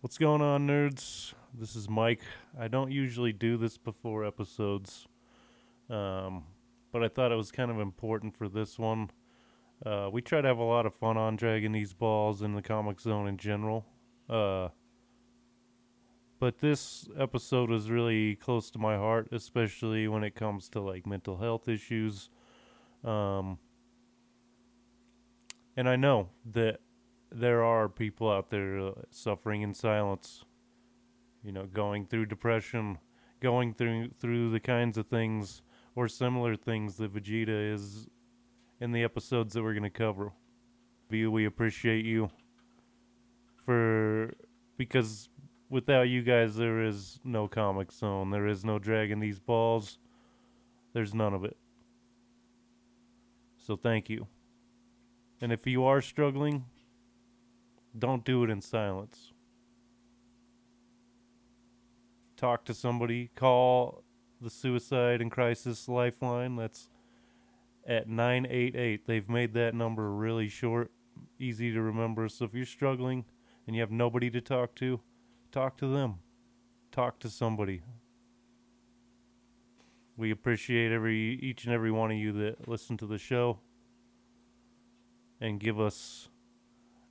What's going on, nerds? This is Mike. I don't usually do this before episodes, um, but I thought it was kind of important for this one. Uh, we try to have a lot of fun on Dragin' Deez Ballz in the comic zone in general. Uh, but this episode is really close to my heart, especially when it comes to like mental health issues. Um, and I know that there are people out there uh, suffering in silence. You know, going through depression, going through through the kinds of things or similar things that Vegeta is in the episodes that we're going to cover. You, we appreciate you for because without you guys, there is no comic zone. There is no Dragin' Deez Ballz. There's none of it. So thank you. And if you are struggling, don't do it in silence. Talk to somebody. Call the Suicide and Crisis Lifeline. That's at 988. They've made that number really short, easy to remember. So if you're struggling and you have nobody to talk to, talk to them. Talk to somebody. We appreciate every each and every one of you that listen to the show and give us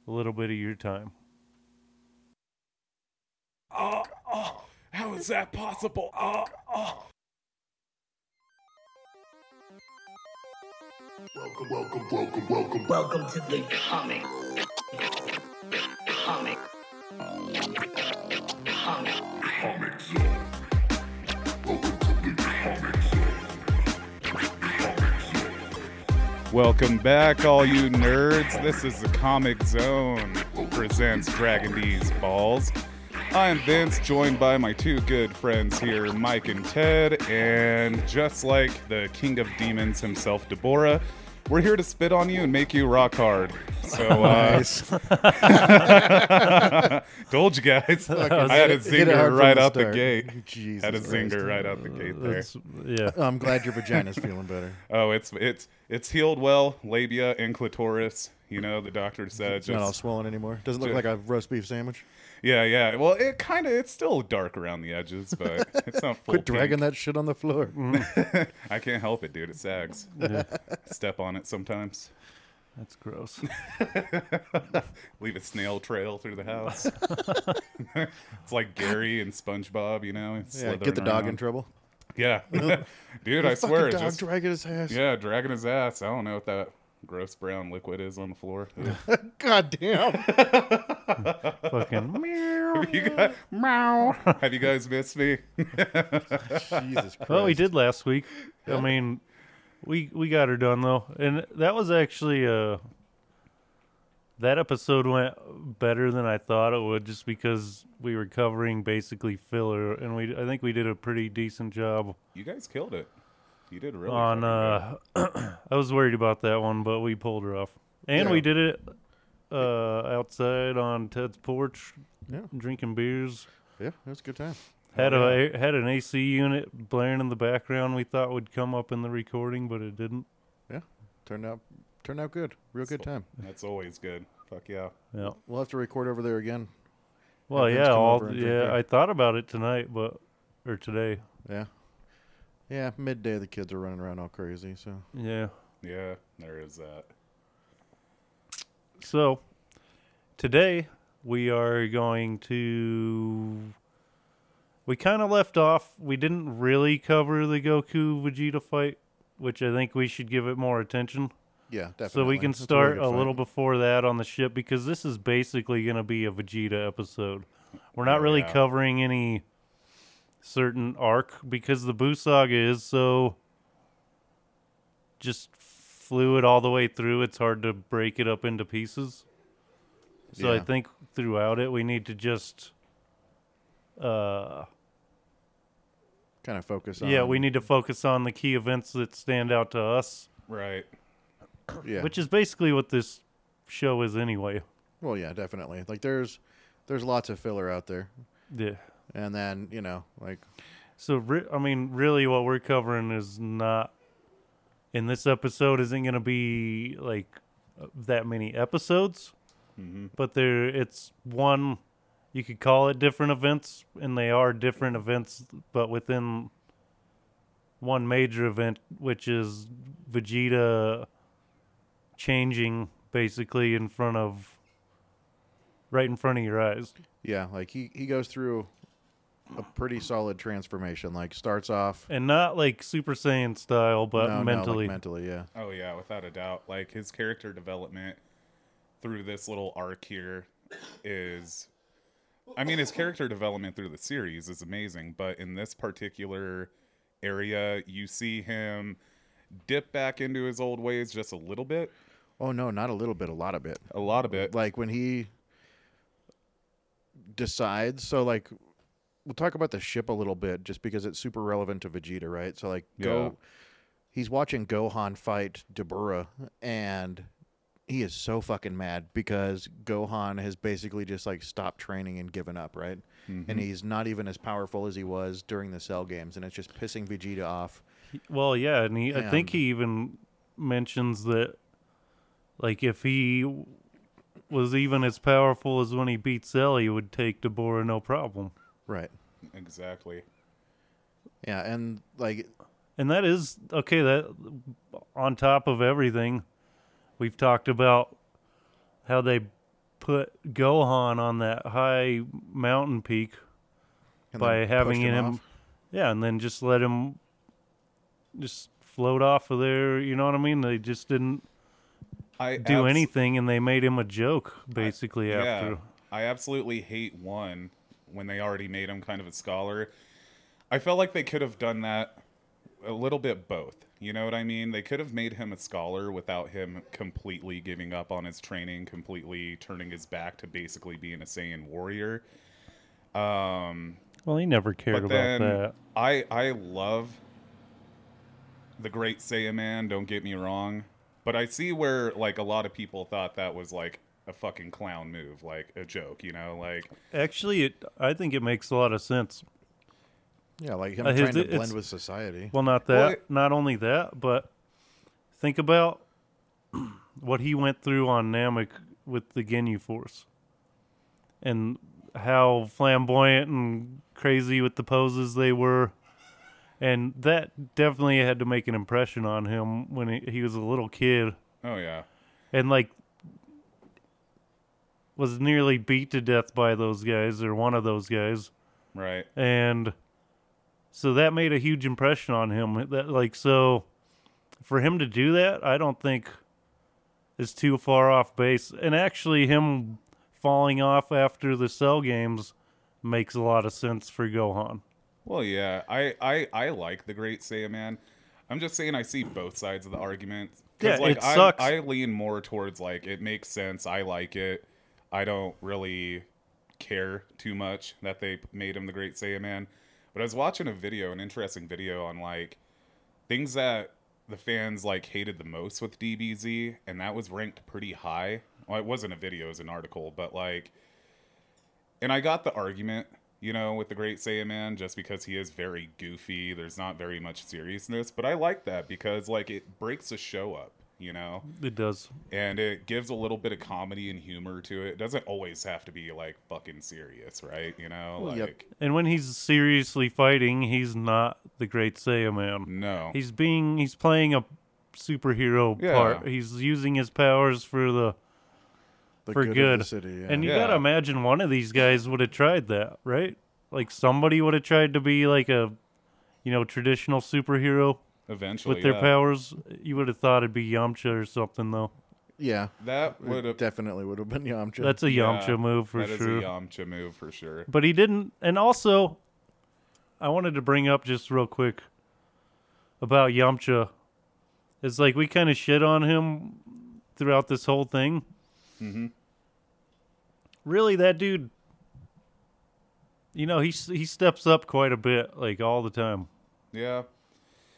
a little bit of your time. Oh, oh, how is that possible? Oh, oh. Welcome, welcome, welcome, welcome. Welcome to the comic. Comic. Comic. Welcome back, all you nerds. This is the Comic Zone presents Dragin' Deez Ballz. I am Vince, joined by my two good friends here, Mike and Ted, and just like the King of Demons himself, Dabura, we're here to spit on you and make you rock hard. So, uh, told you guys. I had a Hit it zinger right out the start. gate. Jesus Had a Christ. zinger right out the gate there. That's, yeah. I'm glad your vagina's feeling better. Oh, it's it's it's healed well, labia and clitoris. You know, the doctor said It's not all swollen anymore. Doesn't look Ju- like a roast beef sandwich. yeah, yeah. Well, it kind of it's still dark around the edges, but it's not full. Quit dragging pink. that shit on the floor. I can't help it, dude. It sags. yeah. Step on it sometimes. That's gross. Leave a snail trail through the house. it's like Gary and SpongeBob, you know. Yeah, get the dog in trouble. Yeah, dude. I Fucking swear, dog just dragging his ass. yeah, dragging his ass. I don't know what that gross brown liquid is on the floor. God damn. Fucking meow. Have you guys, meow. Have you guys missed me? Jesus Christ. Well, we did last week. I mean, we we got her done though, and that was actually uh that episode went better than I thought it would, just because we were covering basically filler, and we I think we did a pretty decent job You guys killed it. You did really on. uh I was worried about that one, but we pulled her off, and we did it uh outside on Ted's porch, Yeah. drinking beers. Yeah, it was a good time. Had a had an AC unit blaring in the background. We thought would come up in the recording, but it didn't. Yeah, turned out turned out good. Real good time. good. That's always good. Fuck yeah. Yeah. We'll have to record over there again. Well, Vince yeah, come all over and drink yeah. beer. I thought about it tonight, but or today. Yeah. Yeah, midday the kids are running around all crazy, so Yeah. Yeah, there is that. So today we are going to. We kind of left off. We didn't really cover the Goku Vegeta fight, which I think we should give it more attention. yeah, definitely. So we can That's start really a little before that on the ship because this is basically going to be a Vegeta episode. We're not Oh, really yeah. covering any certain arc because the Buu saga is so just fluid all the way through. It's hard to break it up into pieces. So I think throughout it we need to just uh kind of focus on yeah, we need to focus on the key events that stand out to us, Right. yeah. which is basically what this show is anyway. well, yeah, definitely. Like there's there's lots of filler out there. Yeah. And then, you know, like So, re- I mean, really, what we're covering is not in this episode. Isn't going to be like uh, that many episodes, Mm-hmm. but there it's one you could call it different events, and they are different events, but within one major event, which is Vegeta changing basically in front of, right in front of your eyes. Yeah, like he he goes through a pretty solid transformation. Like starts off And not like Super Saiyan style, but no, no, like mentally. mentally, yeah. Oh yeah, without a doubt. Like his character development through this little arc here is I mean his character development through the series is amazing, but in this particular area you see him dip back into his old ways just a little bit, Oh no, not a little bit, a lot of it. a lot of it. Like when he decides, so like we'll talk about the ship a little bit just because it's super relevant to Vegeta, right? So like go he's watching Gohan fight Dabura and he is so fucking mad because Gohan has basically just like stopped training and given up, right? Mm-hmm. And he's not even as powerful as he was during the Cell games, and it's just pissing Vegeta off. Well, yeah, and he, I think he even mentions that, like, if he was even as powerful as when he beat Cell, he would take Dabura no problem. Right. Exactly. Yeah, and like And that is okay. That on top of everything, we've talked about how they put Gohan on that high mountain peak and by having pushed him, yeah, and then just let him just float off of there. You know what I mean? They just didn't I do abs- anything, and they made him a joke basically Yeah, after. I absolutely hate one when they already made him kind of a scholar. I felt like they could have done that a little bit both. You know what I mean? They could have made him a scholar without him completely giving up on his training, completely turning his back to basically being a Saiyan warrior. Um, Well, he never cared but about then that. I I love the Great Saiyan Man. Don't get me wrong, but I see where like a lot of people thought that was like a fucking clown move, like a joke. You know, like Actually, it, I think it makes a lot of sense. Yeah, like him Uh, his- trying to blend with society. Well, not that. Well, not only that, but think about what he went through on Namek with the Ginyu Force, and how flamboyant and crazy with the poses they were, and that definitely had to make an impression on him when he, he was a little kid, oh yeah, and like was nearly beat to death by those guys or one of those guys right. and so that made a huge impression on him that like so for him to do that i don't think is too far off base and actually him falling off after the cell games makes a lot of sense for gohan Well, yeah, I I I like the Great Saiyan I'm just saying I see both sides of the argument. Yeah, like it I, sucks. I lean more towards like it makes sense. I like it. I don't really care too much that they made him the Great Saiyan Man. But I was watching a video, an interesting video on like things that the fans like hated the most with DBZ, and that was ranked pretty high. Well, it wasn't a video, it was an article, but like and I got the argument, you know, with the Great Saiyan Man, just because he is very goofy. There's not very much seriousness, but I like that because like it breaks the show up, you know, it does and it gives a little bit of comedy and humor to it. It doesn't always have to be like fucking serious, right? You know, Well, like yep. and when he's seriously fighting he's not the great Saiyan man no, he's being he's playing a superhero Yeah. part he's using his powers for the The for good, good. The city, yeah. And you Yeah. gotta imagine one of these guys would have tried that, right? Like somebody would have tried to be like a, you know, traditional superhero eventually with their yeah. powers. You would have thought it'd be Yamcha or something, though. yeah, That would have definitely would have been Yamcha. That's a yeah, Yamcha move for that is sure. a Yamcha move for sure. but he didn't. And also, I wanted to bring up just real quick about Yamcha. It's like we kind of shit on him throughout this whole thing. Mm-hmm. Really, that dude. You know, he he steps up quite a bit, like all the time. Yeah, Yeah,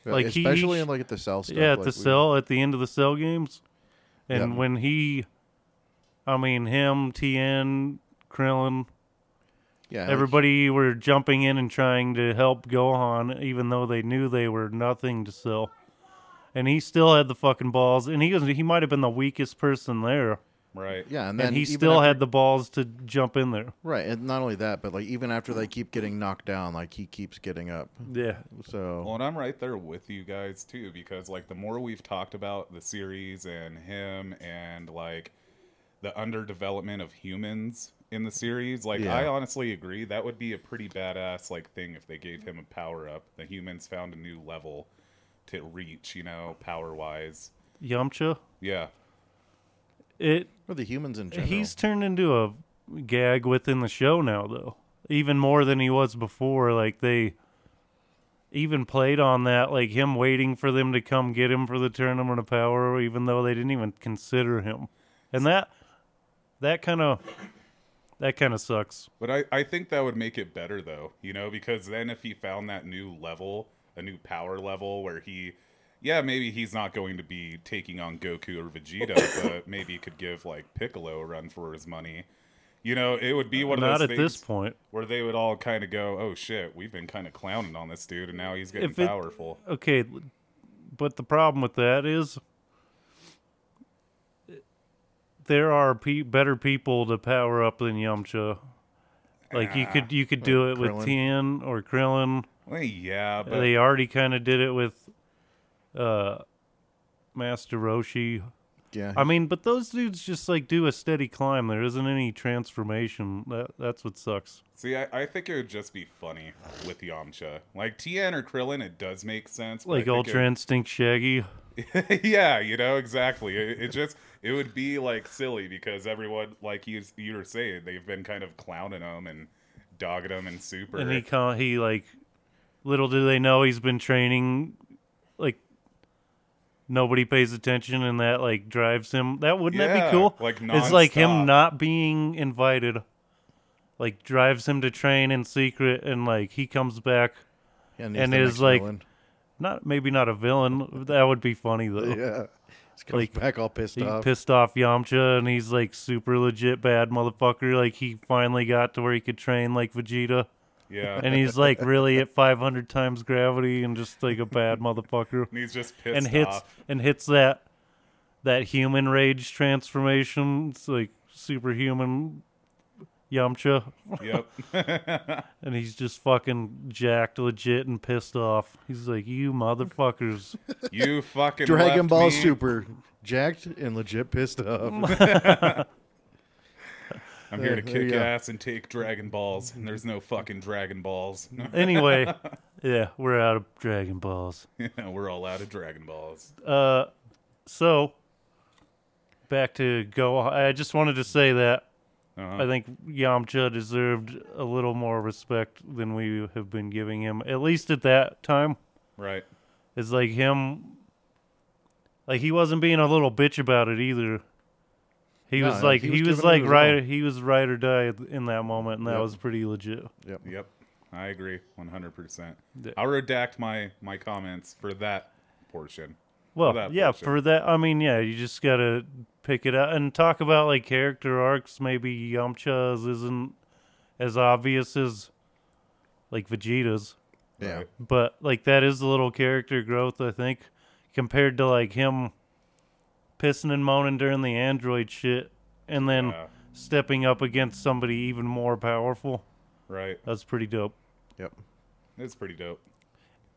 like, especially he in like at the cell stuff. yeah, at like, the we- cell at the end of the cell games, and Yep. when he, I mean him, Tien, Krillin, Yeah, like, everybody were jumping in and trying to help Gohan, even though they knew they were nothing to Cell, and he still had the fucking balls, and he was he might have been the weakest person there, Right. Yeah, and and, then he still after- had the balls to jump in there. right, and not only that, but like even after they keep getting knocked down, like he keeps getting up. Yeah, So Well, and I'm right there with you guys too, because like the more we've talked about the series and him and like the underdevelopment of humans in the series, like Yeah. I honestly agree that would be a pretty badass like thing if they gave him a power up. The humans found a new level to reach, you know, power wise. Yamcha. Yeah. It or the humans in general. he's turned into a gag within the show now, though. Even more than he was before. Like they even played on that, like him waiting for them to come get him for the tournament of power, even though they didn't even consider him. And that that kind of that kind of sucks. But I, I think that would make it better though, you know, because then if he found that new level, a new power level where he yeah, maybe he's not going to be taking on Goku or Vegeta, but maybe he could give like Piccolo a run for his money. You know, it would be one of Not those at this point. where they would all kind of go, "Oh shit, we've been kind of clowning on this dude, and now he's getting it- powerful." Okay, but the problem with that is there are pe- better people to power up than Yamcha. Like you could ah, you could do it with Krillin. Tien or Krillin. Well, yeah, but they already kind of did it with uh Master Roshi. yeah, I mean, but those dudes just like do a steady climb. There isn't any transformation. That that's what sucks. see, I, I think it would just be funny with Yamcha, like Tien or Krillin. It does make sense, Like Ultra it- Instinct Shaggy. yeah, you know exactly. It, it just it would be like silly because everyone, like you you were saying, they've been kind of clowning him and dogging him and Super. And he con- he like little do they know he's been training like nobody pays attention and that like drives him. That wouldn't that be cool? like it's like him nonstop. not being invited like drives him to train in secret and like he comes back and, and the is next like- villain. not maybe not a villain. That would be funny though. yeah, he's coming like, back all pissed He off. pissed off Yamcha and he's like super legit bad motherfucker. Like he finally got to where he could train like Vegeta. Yeah, And he's like really at 500 times gravity and just like a bad motherfucker. and he's just pissed and hits off. and hits that that human rage transformation. It's like superhuman Yamcha, Yep. and he's just fucking jacked, legit, and pissed off. He's like, "You motherfuckers!" you fucking Dragon left Ball me. Super, jacked and legit pissed off. I'm here to There- there you kick go. ass and take Dragon Balls, and there's no fucking Dragon Balls. anyway, yeah, we're out of Dragon Balls. Yeah, We're all out of Dragon Balls. Uh, so back to go. I just wanted to say that Uh-huh. I think Yamcha deserved a little more respect than we have been giving him, at least at that time. Right. It's like him, like he wasn't being a little bitch about it either. He No, was like he he was was, giving it like his right all. he was right or die in that moment, and that Yep. was pretty legit. Yep. Yep. I agree 100%. Yeah. I'll redact my my comments for that portion. Well, that yeah, portion. for that, I mean, yeah, you just gotta pick it up and talk about like character arcs. Maybe Yamcha's isn't as obvious as like Vegeta's, Yeah. Right. but like that is a little character growth, I think, compared to like him pissing and moaning during the android shit and then Yeah. stepping up against somebody even more powerful. Right. That's pretty dope. Yep. It's pretty dope.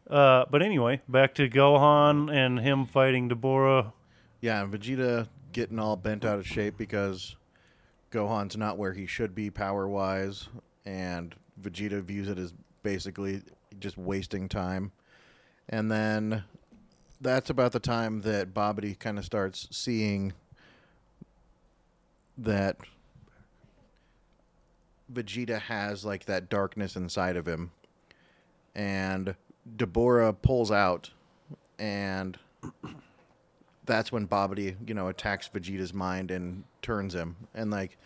Uh, but anyway, back to Gohan and him fighting Dabura. Yeah, and Vegeta getting all bent out of shape because Gohan's not where he should be power wise, and Vegeta views it as basically just wasting time. And then that's about the time that Babidi kind of starts seeing that Vegeta has like that darkness inside of him. And Dabura pulls out and that's when Babidi, you know, attacks Vegeta's mind and turns him. And like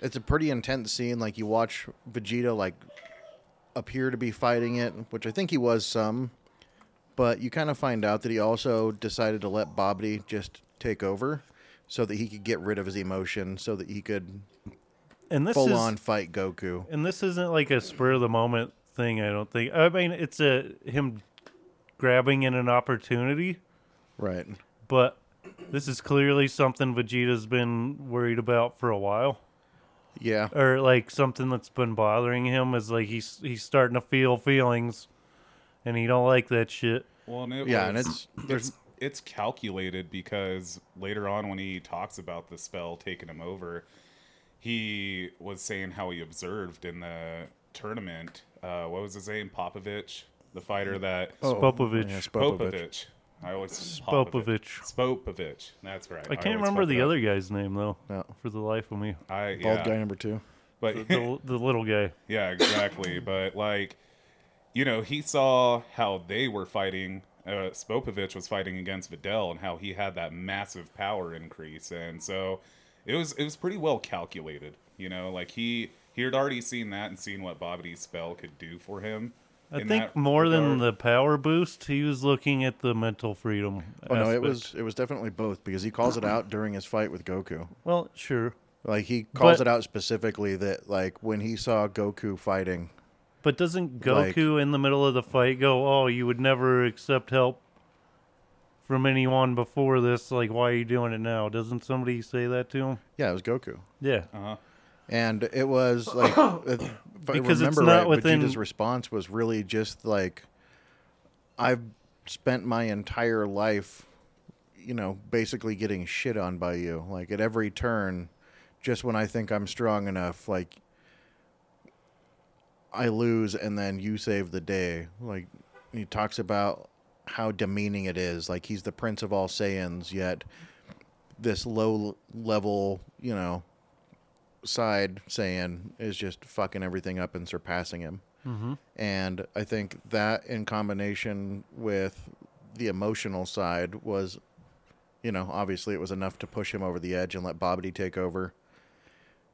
it's a pretty intense scene. Like you watch Vegeta like appear to be fighting it, which I think he was some, but you kind of find out that he also decided to let Babidi just take over so that he could get rid of his emotion so that he could And this full is on fight Goku. And this isn't like a spur of the moment thing, I don't think. I mean, it's a him grabbing in an opportunity, Right. but this is clearly something Vegeta's been worried about for a while, Yeah. or like something that's been bothering him is like he's he's starting to feel feelings, and he don't like that shit. Well, and it Yeah, and it's there's it's it's calculated because later on when he talks about the spell taking him over, he was saying how he observed in the tournament. Uh, what was his name? Popovich, the fighter that oh, Spopovich. yeah, Spopovich. Popovich. I always Spopovich. Spopovich. That's right. I can't always remember the up. other guy's name though, No. for the life of me. I Bald guy number two. but The, the little guy. Yeah, exactly. but like, you know, he saw how they were fighting. Uh, Spopovich was fighting against Videl, and how he had that massive power increase, and so it was it was pretty well calculated. You know, like he he had already seen that and seen what Babidi's spell could do for him. I think that more than the power boost, he was looking at the mental freedom. Oh no, it was it was definitely both because he calls it out during his fight with Goku. Well, sure, Like he calls But- it out specifically that like when he saw Goku fighting. But doesn't Like- Goku in the middle of the fight go, "Oh, you would never accept help from anyone before this? Like, why are you doing it now?" Doesn't somebody say that to him? Yeah, it was Goku. Yeah, uh-huh. And it was like if I Because it's remember not right, within- Vegeta's response was really just like I've spent my entire life, you know, basically getting shit on by you. Like at every turn, just when I think I'm strong enough, like I lose and then you save the day. Like he talks about how demeaning it is. Like he's the prince of all Saiyans, yet this low level, you know, side Saiyan is just fucking everything up and surpassing him. hmm And I think that in combination with the emotional side was, you know, obviously it was enough to push him over the edge and let Babidi take over.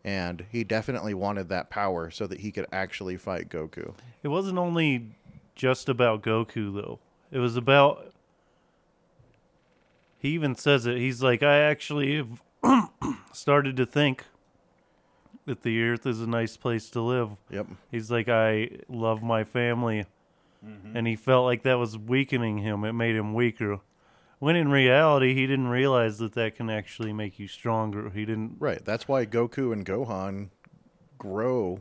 And he definitely wanted that power so that he could actually fight Goku. it wasn't only just about Goku though. It was about. He even says it. He's like, I actually have started to think that the Earth is a nice place to live. Yep. He's like, I love my family. Mm-hmm. And he felt like that was weakening him. It made him weaker. When in reality, he didn't realize that that can actually make you stronger. He didn't. Right. That's why Goku and Gohan grow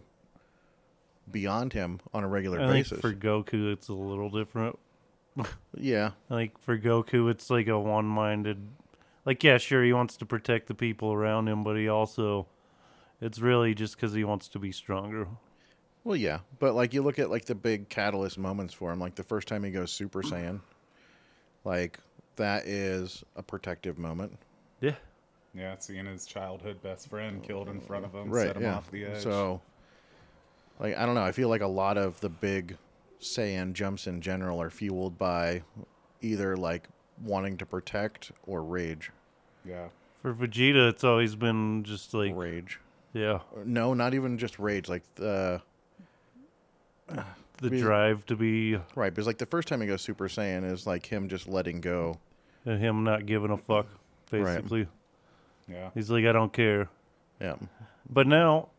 beyond him on a regular I think basis. for Goku, it's a little different. yeah. Like for Goku, it's like a one-minded. Like yeah, sure, he wants to protect the people around him, but he also, it's really just because he wants to be stronger. Well, yeah, but like you look at like the big catalyst moments for him, like the first time he goes Super Saiyan, like that is a protective moment, Yeah, Yeah, seeing his childhood best friend killed in front of him, right? set him yeah. off the edge. So, like I don't know, I feel like a lot of the big Saiyan jumps in general are fueled by either like wanting to protect or rage. yeah, for Vegeta, it's always been just like Rage. yeah, No, not even just rage. Like the the Be- drive to be right because like the first time he goes Super Saiyan is like him just letting go. and him not giving a fuck. Right. Basically, yeah. he's like, I don't care. Yeah. But now,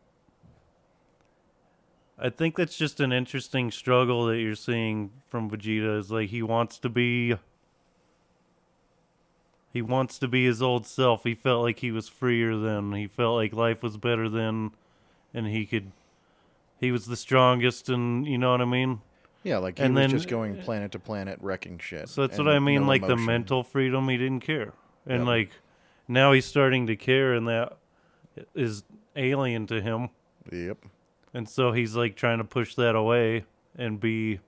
I think that's just an interesting struggle that you're seeing from Vegeta. Is like he wants to be. He wants to be his old self. He felt like he was freer then. He felt like life was better then, and he could. He was the strongest, and you know what I mean. Yeah, like he And was then- just going planet to planet wrecking shit. So that's what I mean. no like the mental freedom, he didn't care, and Yep. like now he's starting to care, and that is alien to him. Yep. And so he's like trying to push that away and be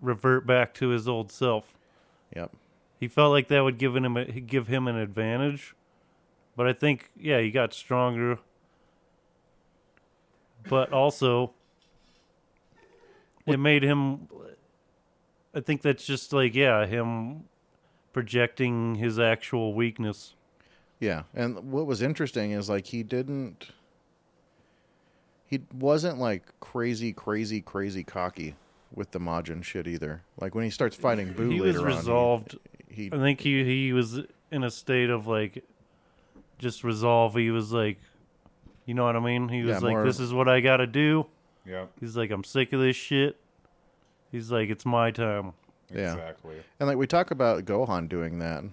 revert back to his old self. Yep. He felt like that would give him a, give him an advantage, but I think yeah, he got stronger. But also it made him I think that's just like yeah, him projecting his actual weakness. Yeah, and what was interesting is like he didn't. He wasn't like crazy, crazy, crazy cocky with the Majin shit either. Like when he starts fighting Buu he later was on, resolved He, he I think he he was in a state of like just resolve. He was like, you know what I mean? He was Yeah, like, more this of- is what I got to do. Yeah. He's like, I'm sick of this shit. He's like, it's my time. Yeah. Exactly. And like we talk about Gohan doing that.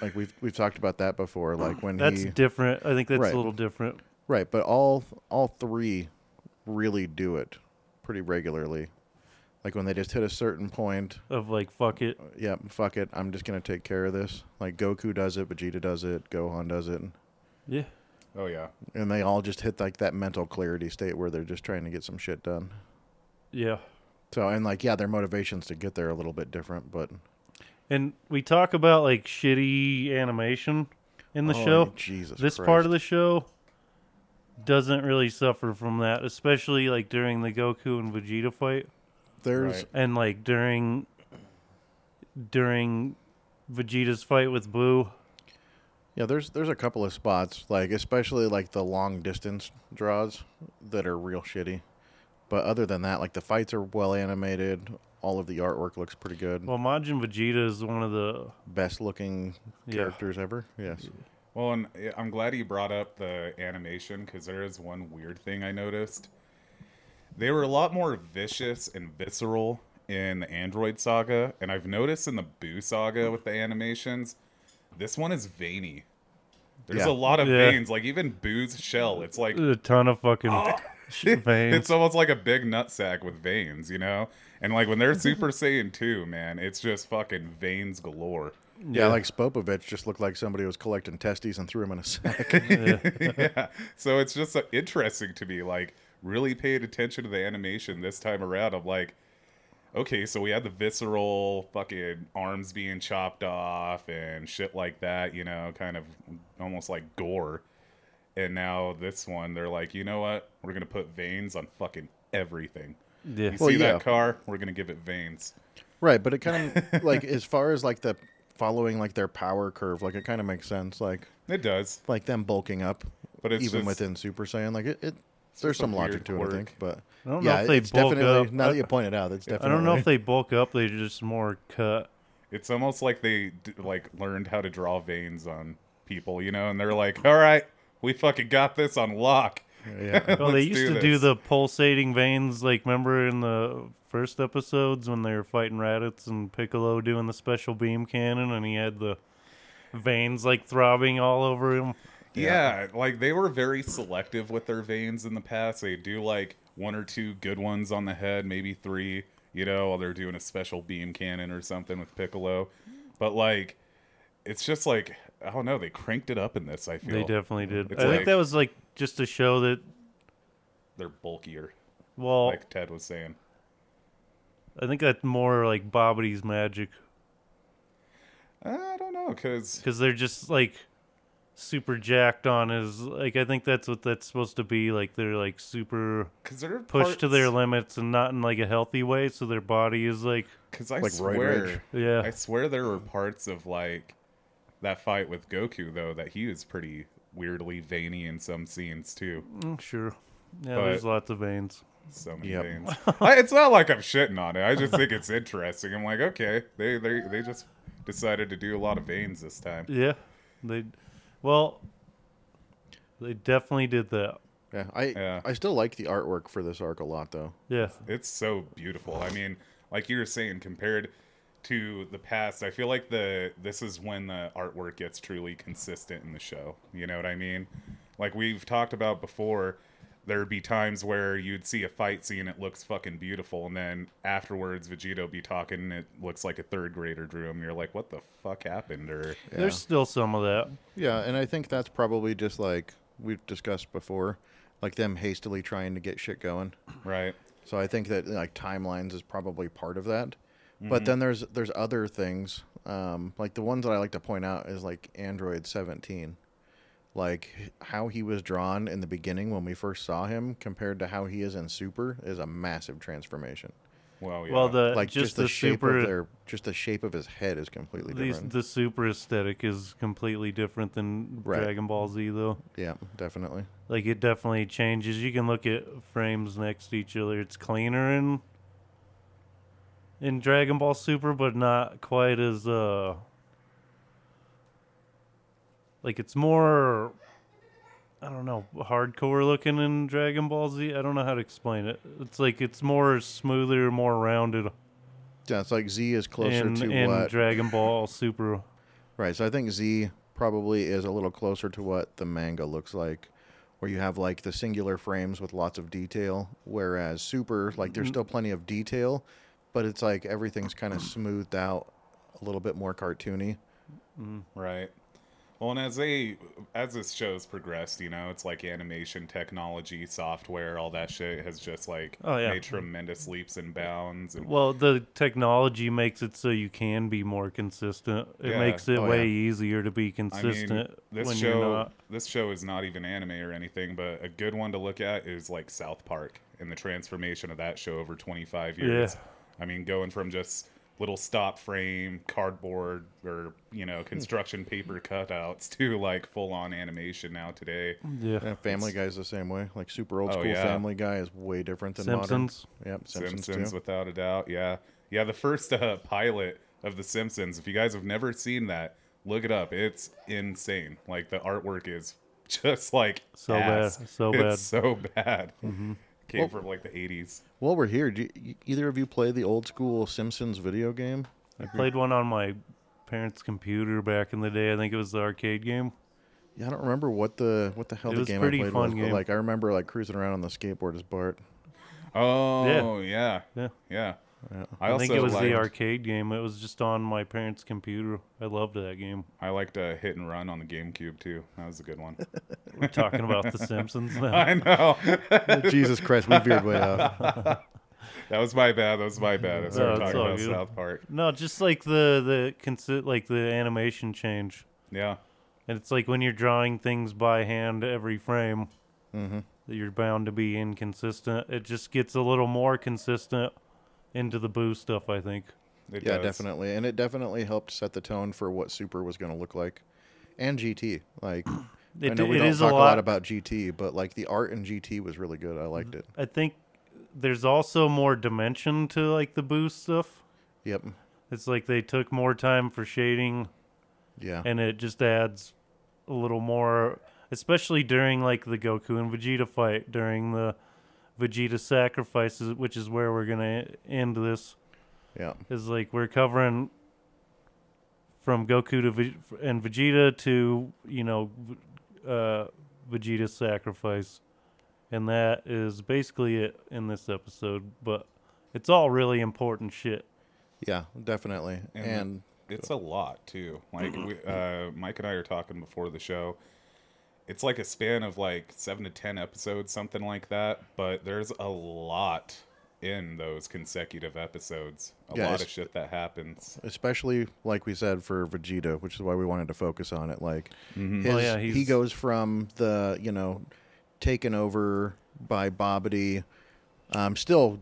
Like we've we've talked about that before. Like when That's he different. I think that's Right. a little different. right, but all all three really do it pretty regularly. Like when they just hit a certain point, Of like, fuck it. yeah, fuck it, I'm just gonna take care of this. Like Goku does it, Vegeta does it, Gohan does it, Yeah. Oh yeah. and they all just hit like that mental clarity state where they're just trying to get some shit done. Yeah. So and like yeah, their motivations to get there are a little bit different, but And we talk about like shitty animation in the Oh, show. Jesus, this Christ. part of the show doesn't really suffer from that, especially like during the Goku and Vegeta fight there's Right. and like during during Vegeta's fight with Buu. Yeah, there's there's a couple of spots, like especially like the long distance draws that are real shitty. But other than that, like the fights are well animated. All of the artwork looks pretty good. Well, Majin Vegeta is one of the Best looking Yeah. characters ever. Yes. Well, and I- I'm glad you brought up the animation because there is one weird thing I noticed. They were a lot more vicious and visceral in the Android saga, and I've noticed in the Buu saga with the animations, this one is veiny. There's Yeah. a lot of Yeah. veins, like even Buu's shell. It's like a ton of fucking ah. sh- veins. it's almost like a big nutsack with veins, you know. And like when they're Super Saiyan 2, man, it's just fucking veins galore. Yeah, like Spopovich just looked like somebody was collecting testes and threw them in a sack. yeah. So it's just interesting to me. Like, really paid attention to the animation this time around. I'm like, okay, so we had the visceral fucking arms being chopped off and shit like that, you know, kind of almost like gore. And now this one, they're like, you know what? We're going to put veins on fucking everything. yeah. You Well, see yeah. that car? We're going to give it veins. right, but it kind of like as far as like the following like their power curve, like it kind of makes sense. Like It does. like them bulking up, But it's even just- within Super Saiyan. Like it, it there's just some logic weird to it, I think. But I don't know yeah, if they it's bulk definitely up. now that I- you pointed out, it's definitely I don't know if they bulk up. They just more cut. It's almost like they like learned how to draw veins on people, you know, and they're like, "All right, we fucking got this on lock." Yeah. Well, they used do to do the pulsating veins. Like, remember in the first episodes when they were fighting Raditz and Piccolo doing the special beam cannon, and he had the veins like throbbing all over him. Yeah. like they were very selective with their veins in the past. They do like one or two good ones on the head, maybe three, you know, while they're doing a special beam cannon or something with Piccolo. But like, it's just like I don't know. They cranked it up in this. I feel They definitely did. It's I like- think that was like just to show that. they're bulkier, Well, like Ted was saying. I think that's more like Babidi's magic I don't know, cause because they're just like super jacked on is Like, I think that's what that's supposed to be. Like, they're like super cause they're pushed to their limits and not in like a healthy way. So their body is like, Cause I Like swear, rage. yeah. I swear there were parts of like that fight with Goku though that he was pretty weirdly veiny in some scenes too. Mm, sure. Yeah, But- there's lots of veins. So many Yep. veins. I, it's not like I'm shitting on it. I just think it's interesting. I'm like, okay, they they they just decided to do a lot of veins this time. Yeah, they. Well, they definitely did that. Yeah, I Yeah. I still like the artwork for this arc a lot though. Yeah, It's so beautiful. I mean, like you were saying, compared to the past, I feel like the this is when the artwork gets truly consistent in the show. You know what I mean? Like we've talked about before, there'd be times where you'd see a fight scene, it looks fucking beautiful, and then afterwards, Vegeta would be talking, and it looks like a third grader drew him. You're like, what the fuck happened? Or there's still some of that. Yeah, and I think that's probably just like we've discussed before, like them hastily trying to get shit going. right? So I think that like timelines is probably part of that. But then there's there's other things. Um, like the ones that I like to point out is like Android 17. Like how he was drawn in the beginning when we first saw him compared to how he is in Super is a massive transformation. Well, yeah. Well, the Like just, just, the, the, shape super of their just the shape of his head is completely these, different. the super aesthetic is completely different than Right. Dragon Ball Z though. yeah, definitely. Like it definitely changes. You can look at frames next to each other. It's cleaner in in Dragon Ball Super, but not quite as uh like it's more I don't know, hardcore looking in Dragon Ball Z. I don't know how to explain it. It's like it's more smoother, more rounded. Yeah, it's like Z is closer in, to in what Dragon Ball Super. Right. So I think Z probably is a little closer to what the manga looks like, where you have like the singular frames with lots of detail, whereas Super, like, Mm. there's still plenty of detail, but it's like everything's kind of smoothed out, a little bit more cartoony. Right. Well, and as they as this show's progressed, you know, it's like animation technology, software, all that shit has just like Oh, yeah. made tremendous leaps and bounds. And Well, the technology makes it so you can be more consistent. It Yeah. makes it Oh, way yeah. easier to be I consistent mean, this when you're show not. this show is not even anime or anything, but a good one to look at is like South Park and the transformation of that show over 25 years. I mean, going from just little stop frame cardboard or you know construction paper cutouts to like full on animation now today. Yeah. And Family Guy's the same way. Like super old Oh, school yeah. Family Guy is way different than Simpsons. modern. Yep, Simpsons, Simpsons, too. without a doubt. Yeah, yeah. The first uh, pilot of The Simpsons. If you guys have never seen that, look it up. It's insane. Like the artwork is just like So bad, so it's bad. Mm-hmm. so bad. Came Well- from like the eighties. While we're here, do you, either of you play the old school Simpsons video game? I played one on my parents' computer back in the day. I think it was the arcade game. Yeah, I don't remember what the what the hell It the game I pretty played fun was, game. but like I remember like cruising around on the skateboard as Bart. Oh yeah, Yeah. yeah. I I, also think it was liked, the arcade game. It was just on my parents' computer. I loved that game. I liked uh, Hit and Run on the GameCube too. That was a good one. We're talking about The Simpsons now. I know. Jesus Christ, we veered way off. that was my bad. That was my bad. I started No, it's talking about good. South Park. No, just like the the consi- like the animation change. Yeah. And it's like when you're drawing things by hand every frame, Mm-hmm. you're bound to be inconsistent. It just gets a little more consistent into the Buu stuff, I think. It Yeah, does. definitely, and it definitely helped set the tone for what Super was going to look like, and GT. Like I know we it don't is talk a lot. about GT, but like the art in GT was really good. I liked it. I think there's also more dimension to like the Buu stuff. Yep. It's like they took more time for shading, Yeah. and it just adds a little more, especially during like the Goku and Vegeta fight during the Vegeta sacrifices, which is where we're gonna end this. yeah. is like we're covering from Goku to Ve- and Vegeta to you know v- uh, Vegeta's sacrifice, and that is basically it in this episode. But it's all really important shit. Yeah. Definitely. And And, It's a lot too. Like we, uh, Mike and I are talking before the show. It's like a span of like seven to ten episodes, something like that. But there's a lot in those consecutive episodes. A Yeah, lot of shit that happens. especially like we said for Vegeta, which is why we wanted to focus on it. Like his, Oh, yeah, he goes from the you know taken over by Babidi, um, still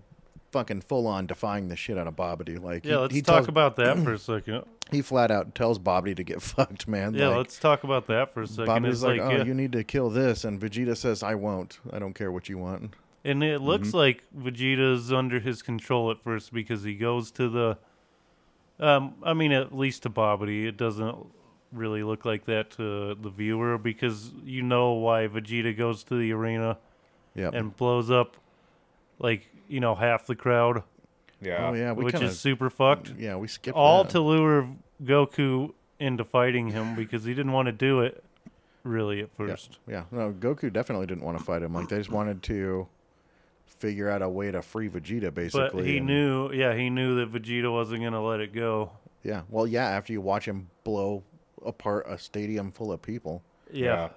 fucking full on defying the shit out of Babidi. Like Yeah, he, let's he talk tells- about that for a second. He flat out tells Bobby to get fucked, man. Yeah, like, let's talk about that for a second. Babidi's It's like, like, oh, yeah, you need to kill this, and Vegeta says, I won't. I don't care what you want. and it looks Mm-hmm. like Vegeta's under his control at first because he goes to the. Um, I mean, at least to Bobby, it doesn't really look like that to the viewer because you know why Vegeta goes to the arena Yep. and blows up, like you know, half the crowd, Yeah. oh yeah, we which kind is super fucked. yeah we skipped All that. to lure Goku into fighting him because he didn't want to do it, really at first. yeah, no, Goku definitely didn't want to fight him. Like they just wanted to figure out a way to free Vegeta, basically. But he and- knew, yeah, he knew that Vegeta wasn't gonna let it go. Yeah, well, yeah. After you watch him blow apart a stadium full of people, Yeah.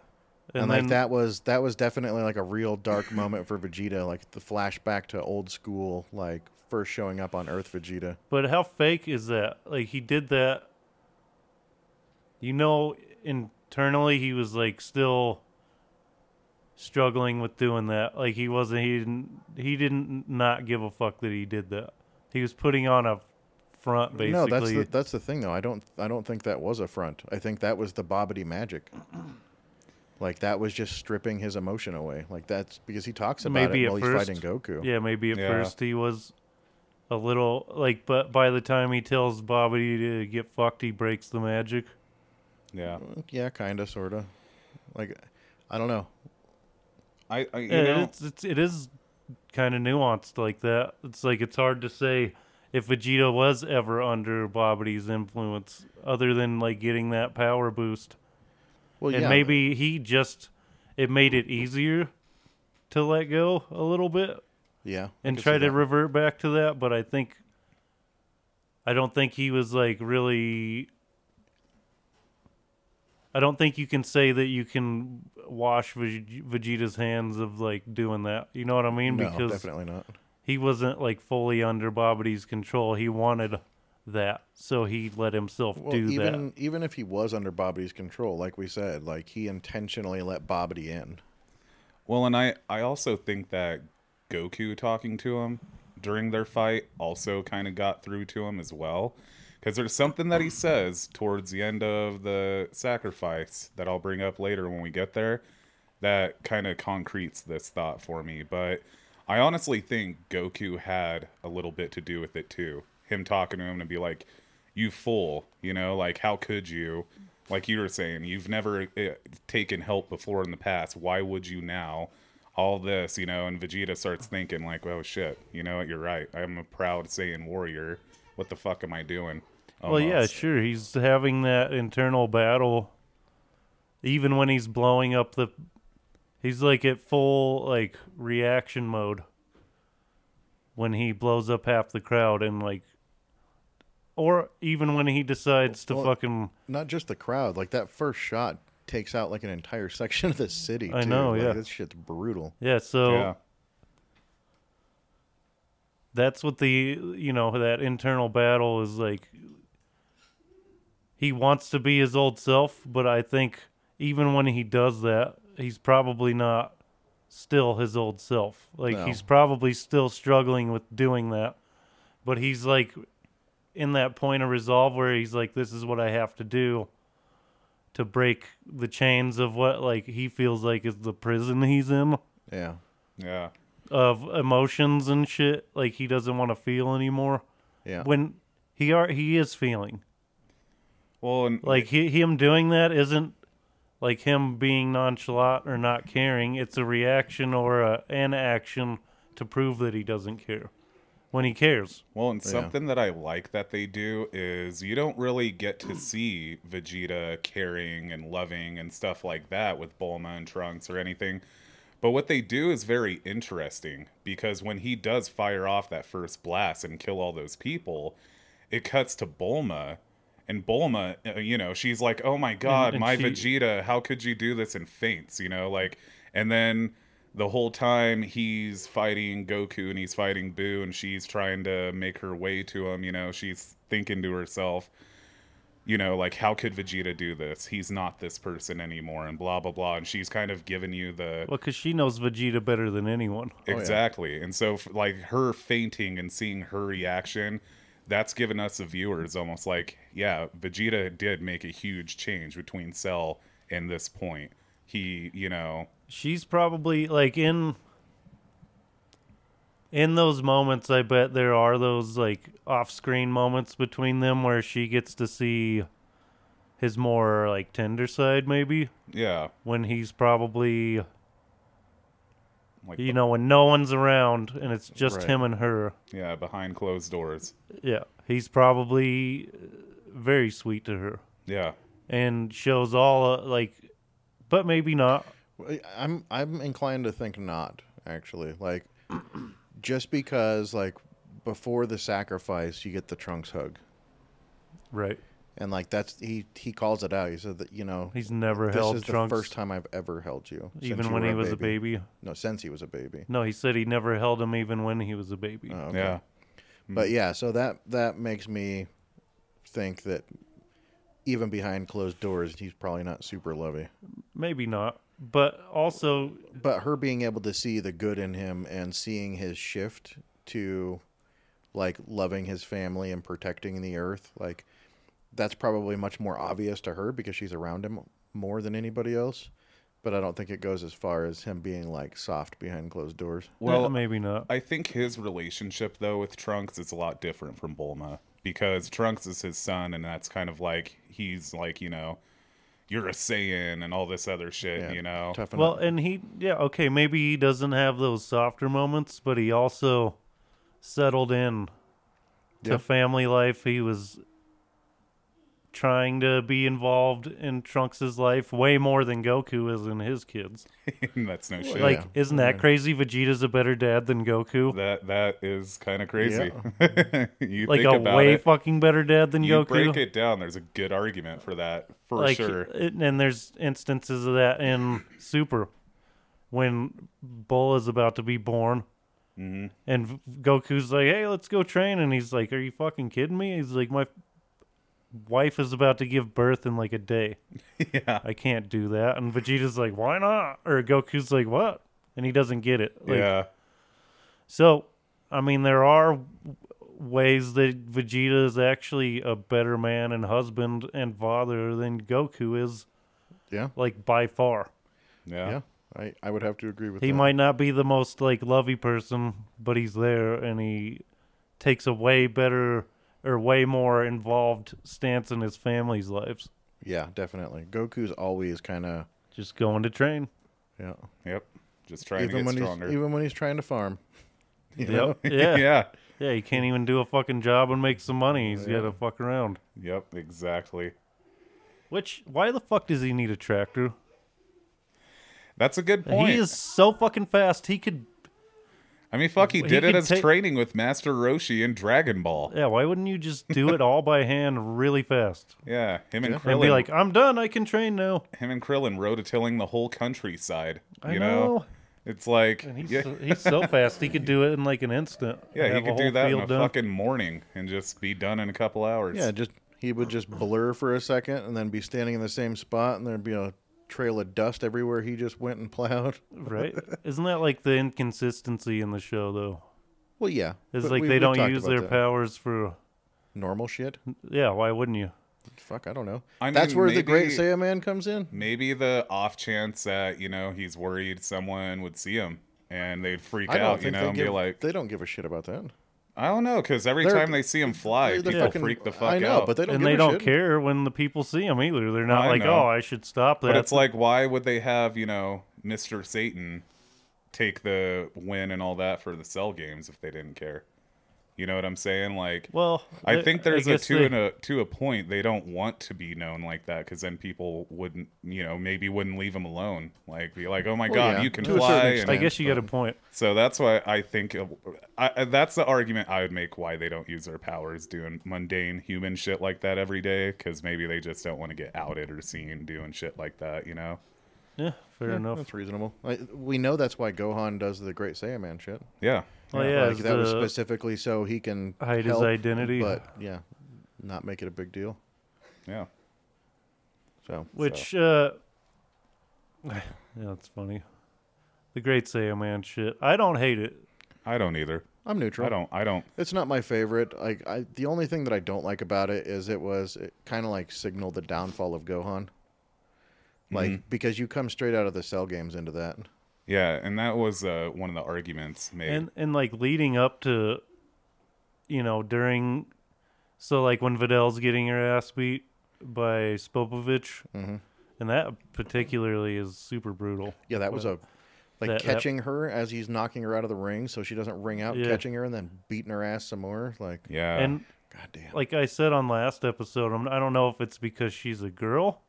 and, then, like that was that was definitely like a real dark moment for Vegeta, like the flashback to old school, like first showing up on Earth Vegeta. But how fake is that? Like he did that. You know, internally he was like still struggling with doing that. Like he wasn't. He didn't. He didn't not give a fuck that he did that. He was putting on a front, basically. No, that's the that's the thing though. I don't I don't think that was a front. I think that was the Babidi magic. Like that was just stripping his emotion away. Like that's because he talks about Maybe it at while first- he's fighting Goku. yeah, maybe at Yeah. first he was a little like, but by the time he tells Bobby to get fucked, he breaks the magic. Yeah. Yeah, kind of, sort of. Like, I don't know. I, I you Yeah, know, it's, it's it is kind of nuanced like that. It's like it's hard to say if Vegeta was ever under Babidi's influence, other than like getting that power boost, Well, and yeah, maybe he just it made it easier to let go a little bit yeah, and try to that. revert back to that. But I think I don't think he was like really. I don't think you can say that you can wash Veg- Vegeta's hands of like doing that. You know what I mean? no, because definitely not. he wasn't like fully under Babidi's control. He wanted that, so he let himself Well, do even that. even if he was under Babidi's control, like we said, like he intentionally let Babidi in. Well, and I I also think that Goku talking to him during their fight also kind of got through to him as well. Because there's something that he says towards the end of the sacrifice that I'll bring up later when we get there that kind of concretes this thought for me. But I honestly think Goku had a little bit to do with it too. Him talking to him and be like, "You fool," you know, like how could you? Like you were saying, you've never uh, taken help before in the past. Why would you now? All this, you know, and Vegeta starts thinking like, "Oh shit, you know what? You're right. I'm a proud Saiyan warrior. What the fuck am I doing?" Oh, well, yeah, sure. He's having that internal battle. Even when he's blowing up the, he's like at full like reaction mode. When he blows up half the crowd and like, or even when he decides to Well, fucking, Not just the crowd, like that first shot takes out like an entire section of the city. I too. know, Like, yeah. this shit's brutal. yeah. So yeah, that's what the you know that internal battle is like he wants to be his old self but i think even when he does that he's probably not still his old self like No. he's probably still struggling with doing that but he's like in that point of resolve where he's like this is what i have to do to break the chains of what like he feels like is the prison he's in Yeah. yeah. of emotions and shit like he doesn't want to feel anymore Yeah. when he are he is feeling Well, and like he, him doing that isn't like him being nonchalant or not caring it's a reaction or a, an action to prove that he doesn't care when he cares Well, and Yeah. something that I like that they do is you don't really get to see Vegeta caring and loving and stuff like that with Bulma and Trunks or anything. But what they do is very interesting because when he does fire off that first blast and kill all those people, it cuts to Bulma. And Bulma, uh, you know, she's like, "Oh my God, and my she- Vegeta! How could you do this?" And faints, you know, like. And then the whole time he's fighting Goku and he's fighting Buu, and she's trying to make her way to him. You know, she's thinking to herself, you know, like, how could Vegeta do this? He's not this person anymore, and blah blah blah. And she's kind of giving you the well because she knows vegeta better than anyone oh, yeah. Exactly. And so, like, her fainting and seeing her reaction, that's given us, the viewers, almost like, yeah, Vegeta did make a huge change between Cell and this point. He, you know, she's probably like in in those moments i bet there are those like off-screen moments between them where she gets to see his more like tender side maybe yeah, when he's probably like, you know when no one's around and it's just Right. him and her yeah, behind closed doors. yeah he's probably uh, very sweet to her Yeah. and shows all uh, like but maybe not I'm I'm inclined to think not actually. Like just because like before the sacrifice you get the trunks hug. right And like that's he he calls it out. He said that, you know, he's never this held is trunks the first time I've ever held you. even you when were he was a baby No, since he was a baby. no he said he never held him even when he was a baby Oh, okay. Yeah. But mm. yeah, so that that makes me think that even behind closed doors, he's probably not super lovey. maybe not but also But her being able to see the good in him and seeing his shift to like loving his family and protecting the earth, like that's probably much more obvious to her because she's around him more than anybody else. But I don't think it goes as far as him being like soft behind closed doors. Well, well maybe not I think his relationship though with Trunks is a lot different from Bulma because Trunks is his son, and that's kind of like he's like you know, you're a Saiyan and all this other shit, Yeah, you know. Toughen well and he yeah okay maybe he doesn't have those softer moments but he also settled in to family life. He was trying to be involved in Trunks' life way more than Goku is in his kids. That's no shit. Like, Yeah. isn't that Yeah. crazy? Vegeta's a better dad than Goku. that that is kind of crazy. you like think a about way it, fucking better dad than you Goku. break it down. There's a good argument for that for like, sure. it- and there's instances of that in Super when Bulla is about to be born. Mhm. And Goku's like, "Hey, let's go train," and he's like, "Are you fucking kidding me?" He's like, "My wife is about to give birth in like a day. yeah, I can't do that." And Vegeta's like, "Why not?" Or Goku's like, "What?" And he doesn't get it. Like, yeah, So, I mean, there are ways that Vegeta is actually a better man and husband and father than Goku is, Yeah. like by far. yeah, Yeah. I, I would have to agree with that. He that. might not be the most like lovey person, but he's there and he takes a way better or way more involved stance in his family's lives. Yeah, definitely. Goku's always kind of Just going to train. yeah. Yep. Just trying Even to when get stronger. he's even when he's trying to farm. You Yep. Yeah. yeah. Yeah, he can't even do a fucking job and make some money. He's got to fuck around. Yep. Exactly. Which, why the fuck does he need a tractor? That's a good point. He is so fucking fast. He could. I mean, fuck, he he did it as take- training with Master Roshi in Dragon Ball. Yeah, why wouldn't you just do it all by hand really fast? Yeah, him and Yeah. Krillin. And be like, I'm done. I can train now. him and Krillin rototilling the whole countryside. I you know. It's like, And he's, yeah, so, he's so fast. He could do it in like an instant. yeah, he could do that in a done. fucking morning and just be done in a couple hours. Yeah, just he would just blur for a second and then be standing in the same spot and there'd be a trail of dust everywhere he just went and plowed. Right? Isn't that like the inconsistency in the show, though? Well, yeah. It's but like we- they don't use their that. powers for. normal shit. Yeah, why wouldn't you? Fuck, I don't know. I That's mean, where the Great maybe- Saiyaman comes in. Maybe the off chance that you know he's worried someone would see him and they'd freak out, you know, and give, be like, they don't give a shit about that. I don't know, because every They're- time they see him fly, They're the people fucking- freak the fuck I know, out. but they don't and give they a don't shit. care when the people see him either. They're not I like, know. oh, I should stop that. But it's like, why would they have, you know, Mr. Satan take the win and all that for the cell games if they didn't care? You know what I'm saying? Like, well, I think there's a guess to they- and a to a point they don't want to be known like that because then people wouldn't, you know, maybe wouldn't leave them alone. Like, be like, oh my Well, god, yeah, you can to fly. I guess you got a point. so that's why I think uh, I, I- that's the argument I would make why they don't use their powers doing mundane human shit like that every day because maybe they just don't want to get outed or seen doing shit like that, you know? Yeah, fair Yeah, enough. That's reasonable. I, we know that's why Gohan does the Great Saiyaman shit. Yeah. Well, yeah, like it's that was the- specifically so he can hide his help, identity. but yeah, not make it a big deal. Yeah. So Which, uh, yeah, that's funny. The Great Saiyaman shit. I don't hate it. I don't either. I'm neutral. I don't. I don't. It's not my favorite. Like I, the only thing that I don't like about it is it was it kind of like signaled the downfall of Gohan. Like Mm-hmm. because you come straight out of the cell games into that. Yeah, and that was uh, one of the arguments made. And and like leading up to, you know, during, so like when Videl's getting her ass beat by Spopovich, Mm-hmm. and that particularly is super brutal. Yeah, that was a like that- that- catching her as he's knocking her out of the ring, so she doesn't ring out, Yeah. catching her and then beating her ass some more. Like, yeah. and god damn. like I said on last episode, I'm, I don't know if it's because she's a girl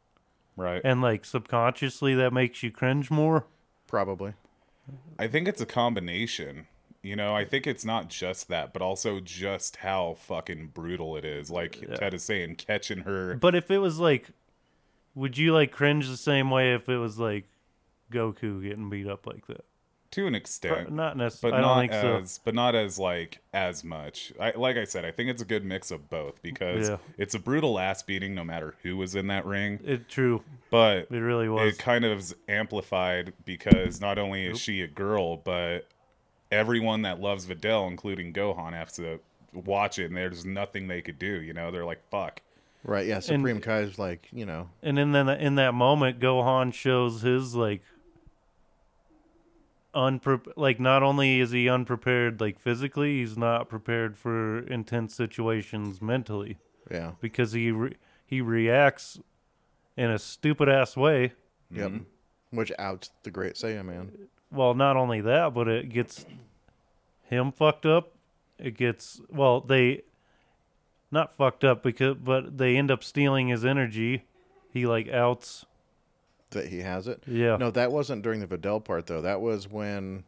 right. and like subconsciously that makes you cringe more. Probably. I think it's a combination. You know, I think it's not just that, but also just how fucking brutal it is. Like Ted is saying, catching her. But if it was like, would you like cringe the same way if it was like Goku getting beat up like that? To an Pro- extent. Not but necessarily. I don't not think so. as but not as like as much. I like I said, I think it's a good mix of both because Yeah. it's a brutal ass beating no matter who was in that ring, It true. but It really was. it kind of is amplified because not only is she a girl, but everyone that loves Videl, including Gohan, has to watch it, and there's nothing they could do. You know, they're like, "Fuck." Right, yeah. Supreme Kai's like, you know, and then then in that moment, Gohan shows his like unpre- like not only is he unprepared like physically, he's not prepared for intense situations mentally yeah. because he re- he reacts in a stupid ass way. Yep. Mm-hmm. Which outs the Great Saiyaman. Well, not only that, but it gets him fucked up. It gets well, they not fucked up because but they end up stealing his energy. He like outs that he has it. Yeah. No, that wasn't during the Videl part though. That was when.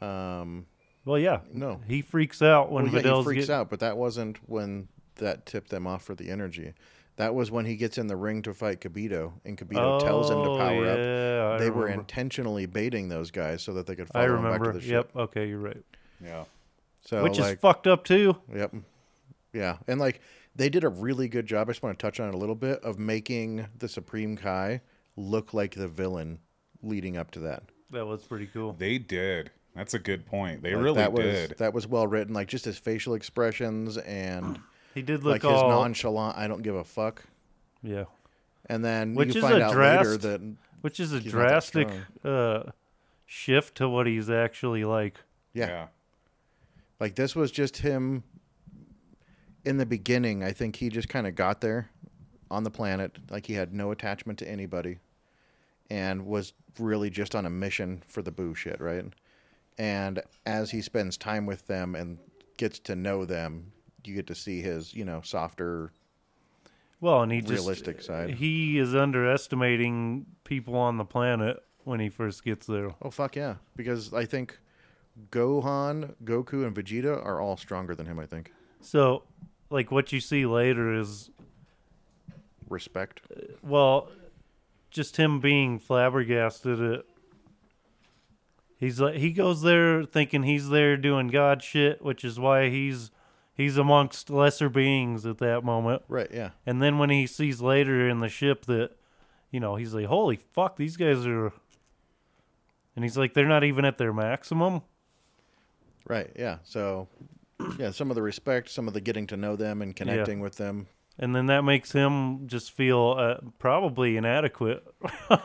Um. Well, yeah. No. He freaks out when Well, yeah, he freaks get- out, but that wasn't when that tipped them off for the energy. That was when he gets in the ring to fight Kibito, and Kibito tells him to Oh, power up. yeah, I They were intentionally baiting those guys so that they could I follow him back remember. to the ship. Yep. Okay, you're right. Yeah. So Which like, is fucked up too. Yep. Yeah, and like they did a really good job. I just want to touch on it a little bit of making the Supreme Kai look like the villain leading up to that. That was pretty cool. They did. That's a good point. They Like, really that was did. that was well written. Like just his facial expressions and He did look like his nonchalant. I don't give a fuck. yeah, And then Which you is find a out later that which is a He's not that drastic uh, shift to what he's actually like. yeah, yeah. like this was just him. In the beginning, I think he just kind of got there on the planet, like he had no attachment to anybody, and was really just on a mission for the Buu shit, right? And as he spends time with them and gets to know them, you get to see his, you know, softer. Well, and he just Realistic side. He is underestimating people on the planet when he first gets there. Oh fuck yeah! Because I think Gohan, Goku, and Vegeta are all stronger than him. I think So, like what you see later is respect. well, just him being flabbergasted at. He's like he goes there thinking he's there doing God shit, which is why he's he's amongst lesser beings at that moment. Right? Yeah. And then when he sees later in the ship that, you know, he's like, "Holy fuck, these guys are," and he's like, "They're not even at their maximum." Right. Yeah. So, yeah, some of the respect, some of the getting to know them and connecting with them. And then that makes him just feel uh, probably inadequate.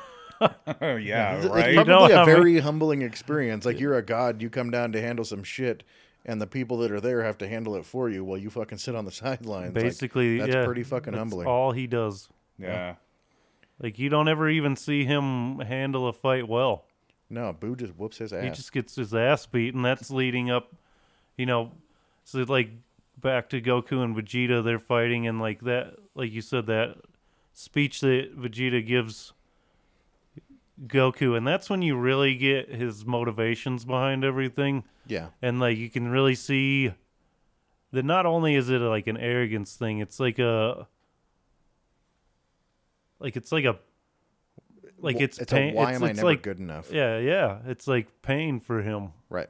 Oh yeah, It's right. You know probably how a many- very humbling experience. Like you're a god, you come down to handle some shit, and the people that are there have to handle it for you while you fucking sit on the sidelines. Like, Basically, that's yeah, pretty fucking that's humbling. All he does, yeah. like you don't ever even see him handle a fight well. no, Buu just whoops his ass. He just gets his ass beat, and that's leading up, you know, so like back to Goku and Vegeta, they're fighting, and like that, like you said, that speech that Vegeta gives Goku, and that's when you really get his motivations behind everything, yeah. and like you can really see that not only is it like an arrogance thing, it's like a like it's like a like it's it's pain. why it's, am I never like, good enough? Yeah, yeah. It's like pain for him. Right.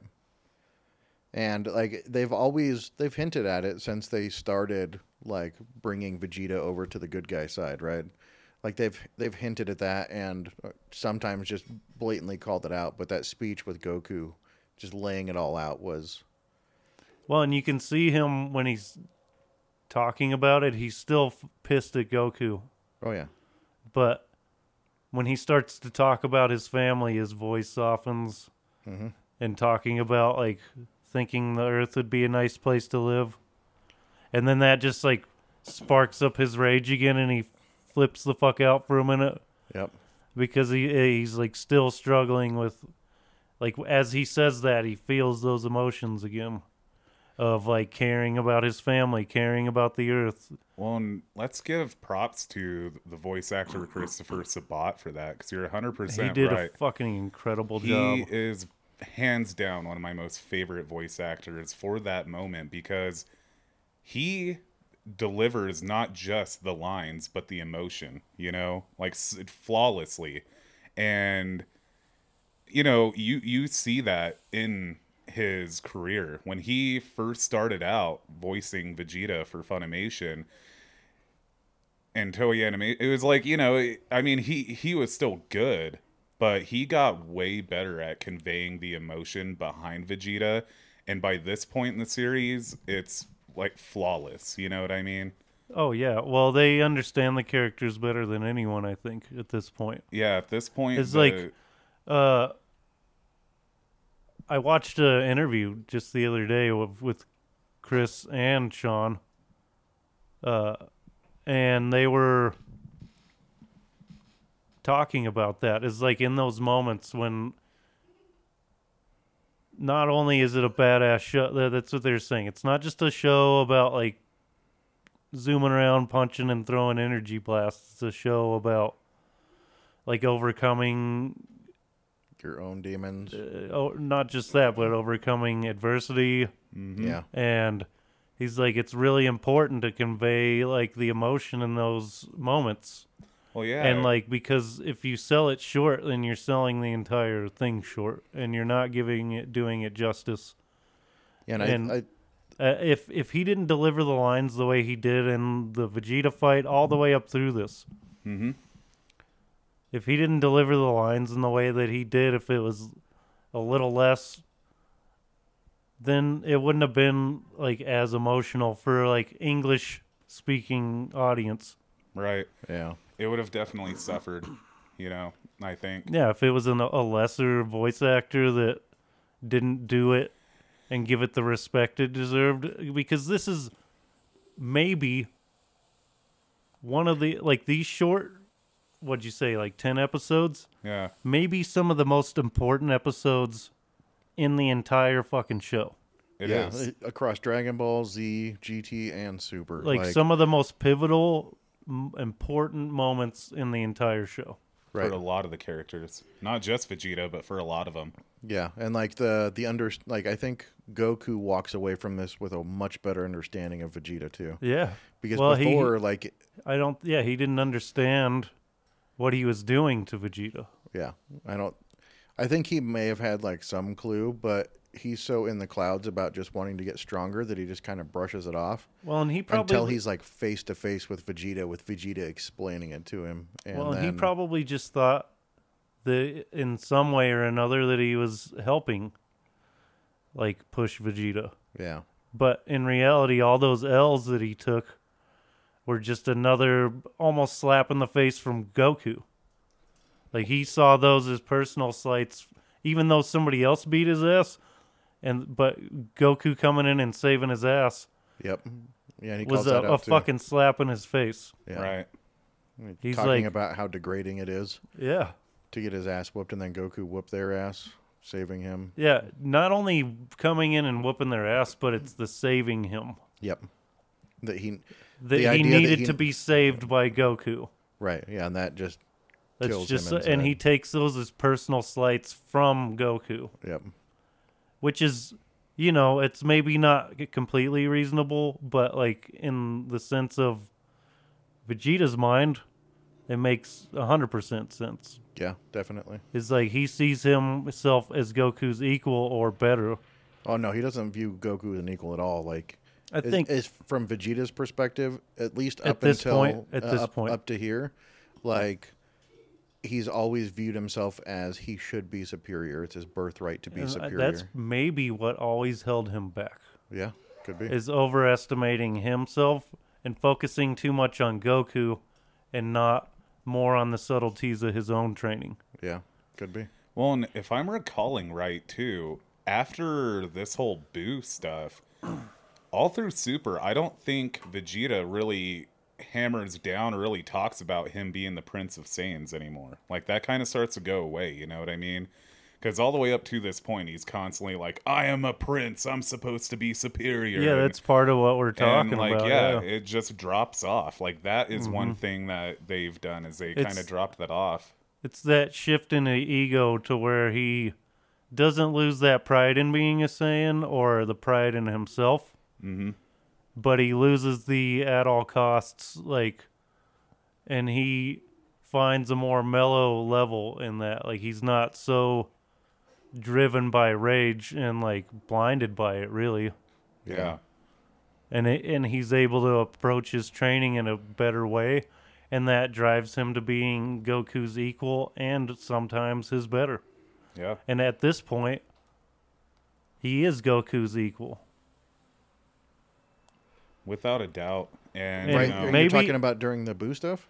And like they've always they've hinted at it since they started like bringing Vegeta over to the good guy side, right? Like they've they've hinted at that and uh, sometimes just blatantly called it out, but that speech with Goku just laying it all out was Well, and you can see him when he's talking about it. He's still f- pissed at Goku, oh yeah. but when he starts to talk about his family, his voice softens, Mm-hmm. and talking about like thinking the Earth would be a nice place to live, and then that just like sparks up his rage again, and he flips the fuck out for a minute. Yep. because he eh, he's like still struggling with like as he says that he feels those emotions again of like caring about his family caring about the earth Well, and let's give props to the voice actor Christopher Sabat for that because you're 100 percent. he did right. a fucking incredible he job He is hands down one of my most favorite voice actors for that moment because he delivers not just the lines but the emotion you know like flawlessly. And you know you you see that in his career. When he first started out voicing Vegeta for Funimation and Toei Anime it was like you know I mean he he was still good but he got way better at conveying the emotion behind Vegeta and by this point in the series it's like flawless you know what I mean? Oh yeah. Well they understand the characters better than anyone i think at this point. Yeah at this point It's the- like- uh i watched an interview just the other day with, with chris and sean uh and they were talking about that is like in those moments when not only is it a badass show, that's what they're saying it's not just a show about like zooming around, punching and throwing energy blasts. It's a show about like overcoming, Your own demons. uh, oh, not just that, but overcoming adversity. Yeah. And he's like, it's really important to convey like the emotion in those moments. Well, yeah. And like, because if you sell it short, then you're selling the entire thing short, and you're not giving it, doing it justice. Yeah, and, and- I, I Uh, if if he didn't deliver the lines the way he did in the Vegeta fight all the way up through this, Mhm. if he didn't deliver the lines in the way that he did, if it was a little less, then it wouldn't have been like as emotional for like English speaking audience. right. yeah. It would have definitely suffered, you know, I think. Yeah, if it was an, a lesser voice actor that didn't do it and give it the respect it deserved, because this is maybe one of the like these short, what'd you say, like ten episodes? Yeah. Maybe some of the most important episodes in the entire fucking show. It yeah, is. uh, across Dragon Ball Z, GT, and Super. Like, some of the most pivotal, m- important moments in the entire show. right. For a lot of the characters. Not just Vegeta, but for a lot of them. Yeah, and like the the under like I think Goku walks away from this with a much better understanding of Vegeta too. Yeah, Because Well, he- before, like, I don't. Yeah, he didn't understand what he was doing to Vegeta. yeah, I don't. I think he may have had like some clue, but he's so in the clouds about just wanting to get stronger that he just kind of brushes it off Well, and he probably until he's like face to face with Vegeta, with Vegeta explaining it to him. And well, then, he probably just thought that in some way or another that he was helping, like push Vegeta. yeah, But in reality, all those L's that he took were just another almost slap in the face from Goku. Like he saw those as personal slights, even though somebody else beat his ass, and but Goku coming in and saving his ass yep, yeah, and he was calls a, that a out too. fucking slap in his face. yeah. Right. He's talking like- about how degrading it is Yeah. to get his ass whooped, and then Goku whoop their ass, saving him. Yeah, not only coming in and whooping their ass, but it's the saving him. Yep, that he That The he idea that needed he- to be saved by Goku. right, yeah, and that just That's kills just him and he takes those as personal slights from Goku, yep, which is you know, it's maybe not completely reasonable, but like in the sense of Vegeta's mind, it makes 100% sense. yeah, definitely. It's like he sees himself as Goku's equal or better. Oh no, he doesn't view Goku as an equal at all. Like I think is from Vegeta's perspective, at least At up this until point- at uh, this up, point. up to here, like he's always viewed himself as he should be superior. It's his birthright to be uh, superior. that's maybe what always held him back. yeah, could be. is overestimating himself and focusing too much on Goku and not more on the subtleties of his own training. yeah, could be. Well, and if I'm recalling right, too, after this whole Buu stuff, all through Super, I don't think Vegeta really hammers down or really talks about him being the Prince of Saiyans anymore. Like, that kind of starts to go away, you know what I mean? Because all the way up to this point, he's constantly like, I am a prince. I'm supposed to be superior. Yeah, and- that's part of what we're talking and like about. yeah, Yeah, Mm-hmm. it just drops off like that is one thing that they've done is they kind of dropped that off It's that shift in the ego to where he doesn't lose that pride in being a Saiyan or the pride in himself. Mm-hmm. But he loses the at all costs, like, and he finds a more mellow level in that. Like, he's not so driven by rage and like blinded by it, really. yeah, and it, and he's able to approach his training in a better way, and that drives him to being Goku's equal and sometimes his better. yeah And at this point, he is Goku's equal. Without a doubt and And you Right? know, Are you talking about during the Buu stuff,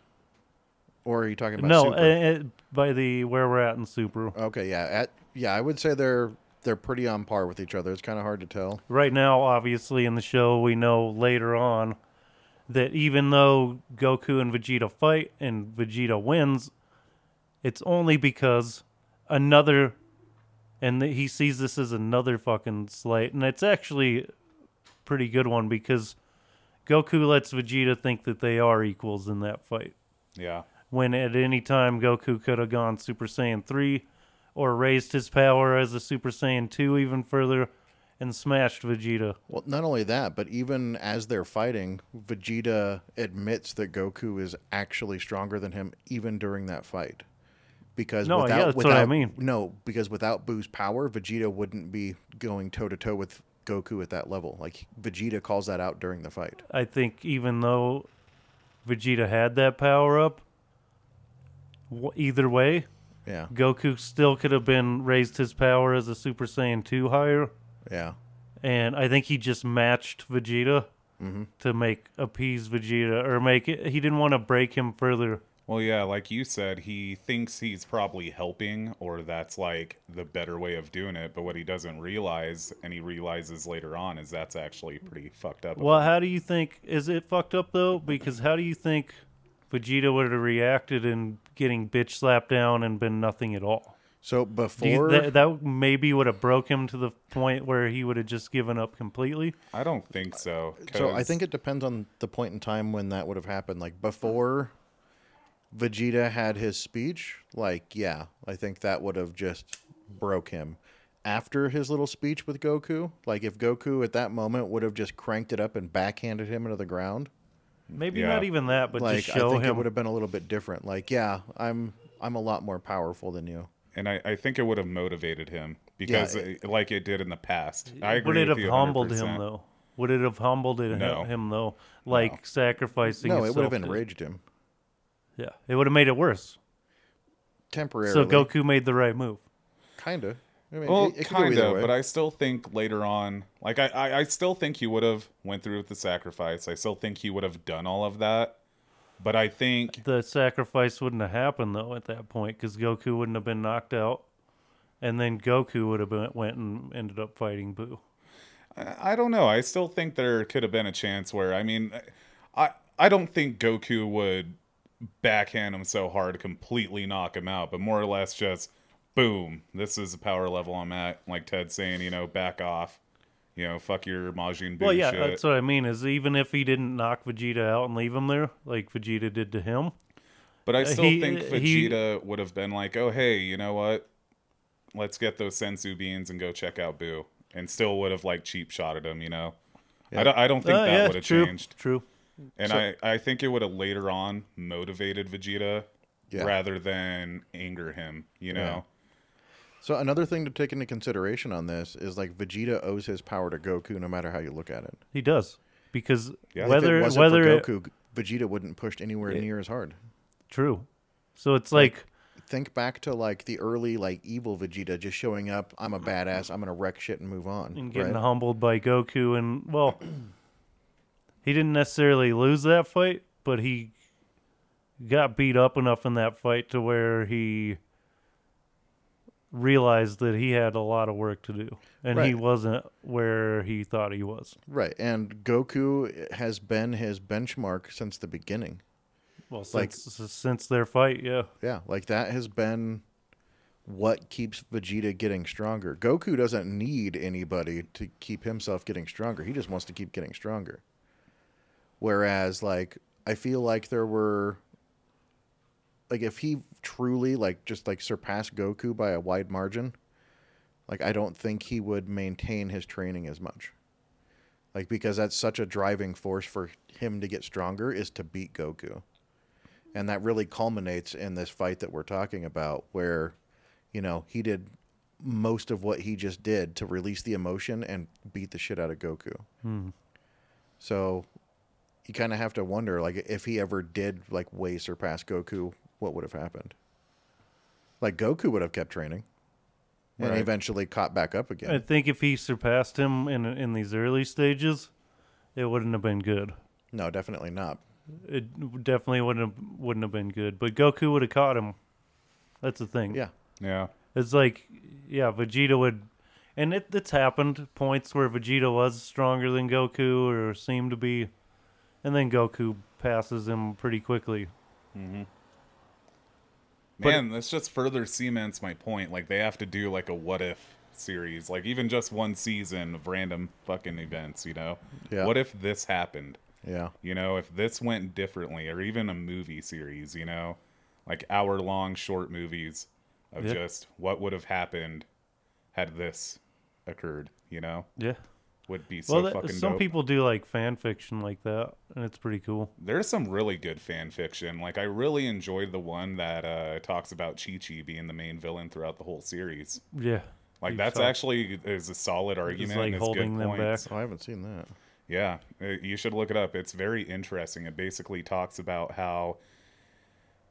or are you talking about no, Super? uh, uh, by the where we're at in Super okay, yeah, at yeah, I would say they're they're pretty on par with each other. It's kind of hard to tell. right now, obviously in the show, we know later on that even though Goku and Vegeta fight and Vegeta wins, it's only because another, and he sees this as another fucking slight, and it's actually a pretty good one because Goku lets Vegeta think that they are equals in that fight. Yeah. When at any time Goku could have gone Super Saiyan 3 or raised his power as a Super Saiyan 2 even further and smashed Vegeta. Well, not only that, but even as they're fighting, Vegeta admits that Goku is actually stronger than him, even during that fight. Because No, yeah, without, that's what without I mean. no, because without Buu's power, Vegeta wouldn't be going toe to toe with Goku at that level. Like Vegeta calls that out during the fight. I think even though Vegeta had that power up, w- either way, Yeah, Goku still could have been raised his power as a Super Saiyan 2 higher. yeah, and I think he just matched Vegeta Mm-hmm. to make appease Vegeta or make it. He didn't want to break him further. Well, yeah, like you said, he thinks he's probably helping, or that's like the better way of doing it. But what he doesn't realize, and he realizes later on, is that's actually pretty fucked up. Well, how do you think is it fucked up though? Because how do you think Vegeta would have reacted in getting bitch slapped down and been nothing at all? So Do you, before that, that maybe would have broke him to the point where he would have just given up completely. I don't think so. So I 'cause- think it depends on the point in time when that would have happened. Like before Vegeta had his speech, like yeah, I think that would have just broke him. After his little speech with Goku, like if Goku at that moment would have just cranked it up and backhanded him into the ground, Maybe Yeah. not even that, but like just I show think it him. would have been a little bit different. Like yeah, I'm I'm a lot more powerful than you. and I, I think it would have motivated him because, Yeah. uh, like it did in the past. I agree Would it with have humbled 100%. him though? Would it have humbled it, No. him though? Like sacrificing. No, it would have himself to- enraged him Yeah, it would have made it worse. temporarily. So Goku made the right move. kinda. I mean, Well, it, it kind of, way. but I still think later on, like I, I, I still think he would have went through with the sacrifice. I still think he would have done all of that. But I think The sacrifice wouldn't have happened though at that point because Goku wouldn't have been knocked out, and then Goku would have been, went and ended up fighting Buu. I don't know. I still think there could have been a chance where I mean, I I don't think Goku would backhand him so hard to completely knock him out, but more or less just boom. This is the power level I'm at. Like Ted saying, you know, back off. You know, fuck your Majin Buu Well, yeah, shit. that's what I mean. Is even if he didn't knock Vegeta out and leave him there, like Vegeta did to him, But I still he- think he- Vegeta would have been like, "Oh, hey, you know what? Let's get those senzu beans and go check out Buu," and still would have like cheap shotted him. You know, I don't. I don't think Uh, that yeah, would have changed, True. And I I think it would have later on motivated Vegeta Yeah. rather than anger him. You know, So another thing to take into consideration on this is like Vegeta owes his power to Goku no matter how you look at it. He does because Yeah. if whether it wasn't whether for it- Goku, Vegeta wouldn't pushed anywhere near as hard. true. So it's like Think back to like the early like evil Vegeta just showing up. I'm a badass. I'm gonna wreck shit and move on. and getting right? humbled by Goku, and well, he didn't necessarily lose that fight, but he got beat up enough in that fight to where he realized that he had a lot of work to do, and he wasn't where he thought he was. Right, and Goku has been his benchmark since the beginning. Well, Like- since since their fight, yeah. Yeah, like that has been what keeps Vegeta getting stronger. Goku doesn't need anybody to keep himself getting stronger. He just wants to keep getting stronger. Whereas like I feel like there were like if he truly like just like surpassed Goku by a wide margin, like I don't think he would maintain his training as much. Like because that's such a driving force for him to get stronger is to beat Goku. And that really culminates in this fight that we're talking about where you know, he did most of what he just did to release the emotion and beat the shit out of Goku. Hmm. So you kind of have to wonder, like, if he ever did like way surpass Goku, what would have happened? Like Goku would have kept training, and Right. eventually caught back up again. I think if he surpassed him in in these early stages, it wouldn't have been good. no, definitely not. It definitely wouldn't have, wouldn't have been good. But Goku would have caught him. That's the thing. Yeah, yeah. It's like, yeah, Vegeta would, and it, it's happened points where Vegeta was stronger than Goku or seemed to be, and then Goku passes him pretty quickly. Mm-hmm. But- Man, this just further cements my point. Like they have to do like a what if series, like even just one season of random fucking events. You know, Yeah. what if this happened? Yeah. You know, if this went differently, or even a movie series, you know, like hour long short movies of Yeah. just what would have happened had this occurred, you know, Yeah. Would be so Well, that, fucking some dope. people do like fan fiction like that, and it's pretty cool. There's some really good fan fiction. Like I really enjoyed the one that uh, talks about Chi Chi being the main villain throughout the whole series. Yeah. Like that's saw- actually is a solid argument. like it's holding good them points. back. Oh, I haven't seen that. Yeah, uh, you should look it up. It's very interesting. It basically talks about how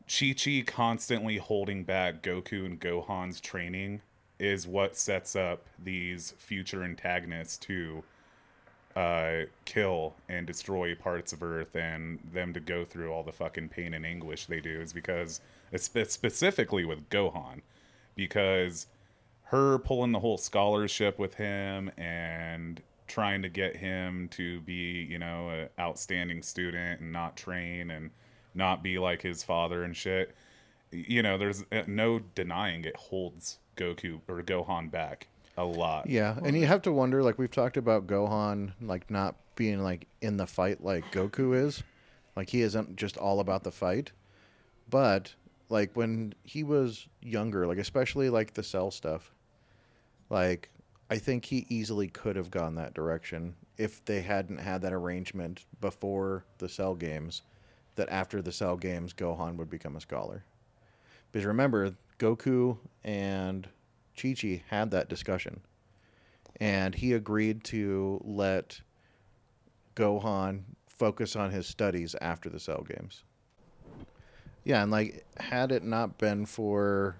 Chi Chi constantly holding back Goku and Gohan's training is what sets up these future antagonists to uh, kill and destroy parts of Earth and them to go through all the fucking pain and anguish they do is because, specifically with Gohan, because her pulling the whole scholarship with him and trying to get him to be, you know, an outstanding student and not train and not be like his father and shit. You know, there's uh, no denying it holds Goku or Gohan back a lot. Yeah, and you have to wonder, like we've talked about Gohan, like not being like in the fight like Goku is, like he isn't just all about the fight, but like when he was younger, like especially like the cell stuff, like I think he easily could have gone that direction if they hadn't had that arrangement before the cell games, that after the cell games Gohan would become a scholar. Because remember, Goku and Chi Chi had that discussion and he agreed to let Gohan focus on his studies after the Cell Games. Yeah, and like, had it not been for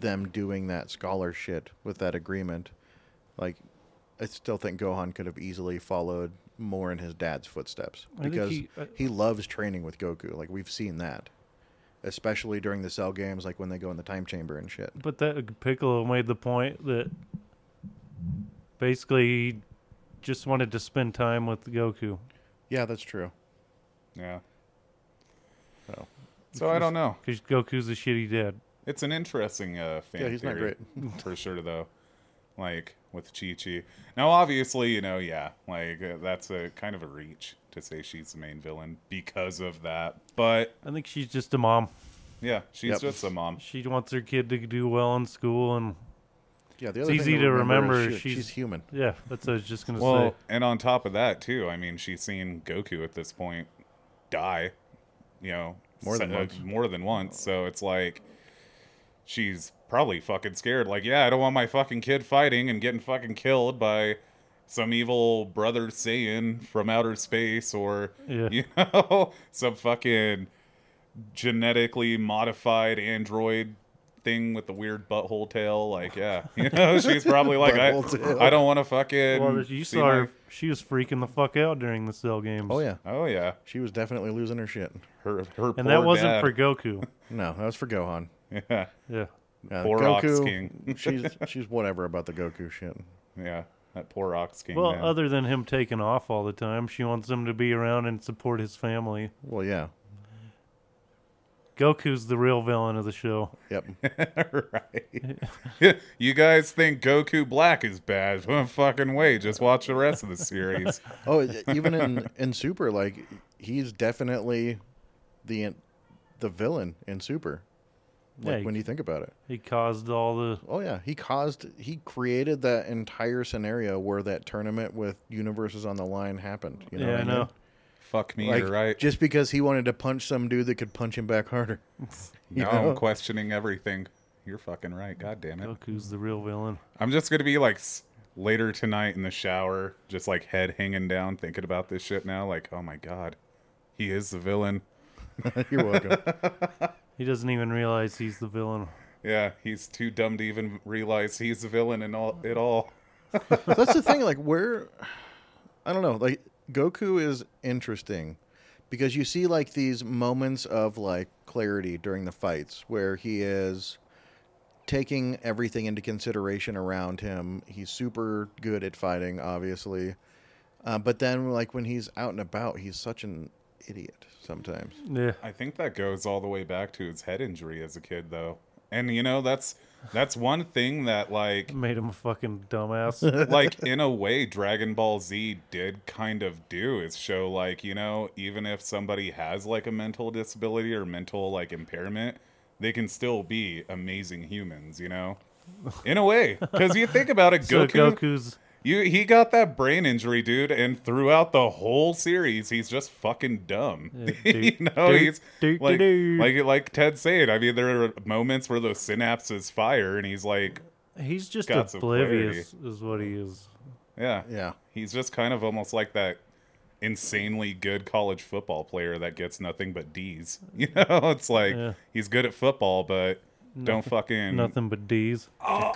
them doing that scholar shit with that agreement, like, I still think Gohan could have easily followed more in his dad's footsteps because he- he, uh, loves training with Goku. Like, we've seen that, especially during the Cell Games, like when they go in the time chamber and shit. But that Piccolo made the point that basically he just wanted to spend time with Goku. Yeah, that's true. Yeah. So, So I don't know. Because Goku's a shitty dad. It's an interesting uh, fan Yeah, he's not theory, for sure, though. Like with Chi Chi. Now, obviously, you know, yeah, like uh, that's a kind of a reach to say she's the main villain because of that. But I think she's just a mom. yeah, she's Yep. just a mom. She wants her kid to do well in school, and yeah, the It's other easy to is remember she- she's- she's human. yeah, that's what I was just gonna Well, say. and on top of that, too, I mean, she's seen Goku at this point die, you know, More than se- uh, once. more than once. So it's like she's probably fucking scared. Like, yeah, I don't want my fucking kid fighting and getting fucking killed by some evil brother Saiyan from outer space or, Yeah. you know, some fucking genetically modified android thing with the weird butthole tail. Like, yeah, you know, she's probably like, I, I don't want to fucking. Well, you see saw my- her. She was freaking the fuck out during the cell games. Oh yeah, Oh yeah, she was definitely losing her shit. her her and poor that wasn't dad. for Goku. No, that was for Gohan. yeah Yeah, Yeah, Poor Ox King. she's she's whatever about the Goku shit. yeah that poor ox king. well, man. other than him taking off all the time, she wants him to be around and support his family. Well, yeah, Goku's the real villain of the show. yep. right. you guys think Goku Black is bad? Well, fucking wait, just watch the rest of the series. Oh, even in in Super, like he's definitely the the villain in Super. Like Yeah, when you think about it. He caused all the Oh yeah, he caused he created that entire scenario where that tournament with universes on the line happened. You know yeah, what I I mean? know. Fuck me, Like you're right. just because he wanted to punch some dude that could punch him back harder. you now I'm questioning everything. You're fucking right. God damn it. Goku's the real villain. I'm just gonna be like later tonight in the shower, just like head hanging down, thinking about this shit now. Like, oh my god, he is the villain. You're welcome. He doesn't even realize he's the villain. Yeah, he's too dumb to even realize he's the villain and all it all. That's the thing. Like where, I don't know. Like Goku is interesting because you see like these moments of like clarity during the fights where he is taking everything into consideration around him. He's super good at fighting, obviously. Uh, but then, like when he's out and about, he's such an idiot sometimes. Yeah, I think that goes all the way back to his head injury as a kid, though. And you know, that's that's one thing that like Made him a fucking dumbass. like in a way Dragon Ball Z did kind of do is show like, you know, even if somebody has like a mental disability or mental like impairment, they can still be amazing humans, you know? In a way, cuz you think about it so Goku Goku's you he got that brain injury, dude, and throughout the whole series, he's just fucking dumb. Yeah, you know, do- he's do- like, do- like like Ted said. I mean, there are moments where those synapses fire, and he's like, he's just oblivious, is what he is. yeah, Yeah. He's just kind of almost like that insanely good college football player that gets nothing but D's. You know, it's like Yeah. he's good at football, but don't fucking Nothing but D's. Oh,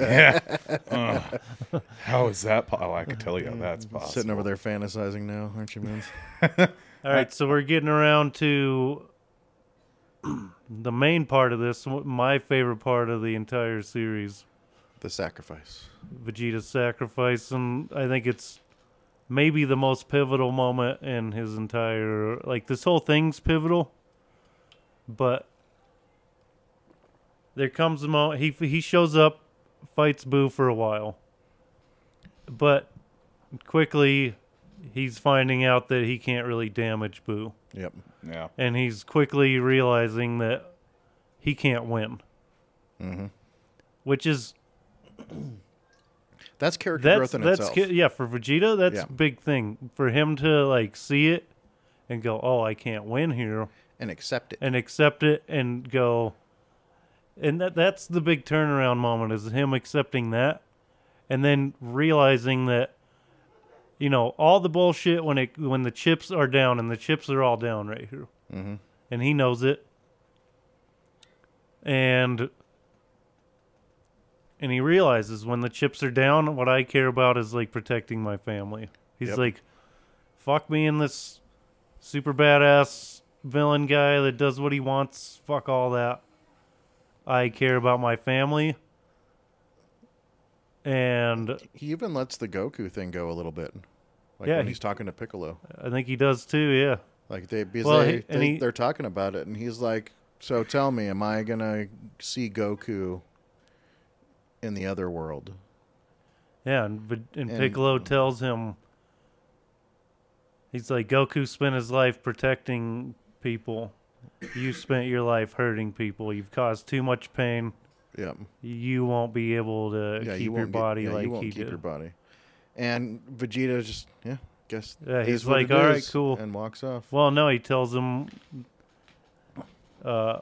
Yeah. Ugh. how is that? Po- oh, I could tell you how that's possible. Sitting over there fantasizing now, aren't you, man? All right, so we're getting around to the main part of this. My favorite part of the entire series, the sacrifice. Vegeta's sacrifice, and I think it's maybe the most pivotal moment in his entire. Like this whole thing's pivotal, but there comes a moment he he shows up, fights Buu for a while, but quickly he's finding out that he can't really damage Buu Yep. Yeah. and he's quickly realizing that he can't win. Mm-hmm. Which is That's character that's growth in that's itself. ki- yeah for Vegeta that's Yeah. a big thing for him to like see it and go oh I can't win here and accept it. and accept it and go and that that's the big turnaround moment is him accepting that and then realizing that you know all the bullshit when it when the chips are down and the chips are all down right here. Mm-hmm. and he knows it. And and he realizes when the chips are down what i care about is like protecting my family. He's Yep. like fuck me in this super badass villain guy that does what he wants. Fuck all that i care about my family and He even lets the Goku thing go a little bit. Like Yeah, when he- he's talking to Piccolo. i think he does too yeah Like they because well, they, he, they he, they're talking about it and he's like, So tell me, am I gonna see Goku in the other world? Yeah, and And- Piccolo tells him, he's like, Goku spent his life protecting people. You spent your life hurting people. You've caused too much pain. Yep. You won't be able to Yeah, keep you your get- body yeah, like you won't he keep did. your body. And Vegeta just yeah, guess Yeah, he's like, "All right, cool. and walks off. Well, no, he tells him, uh,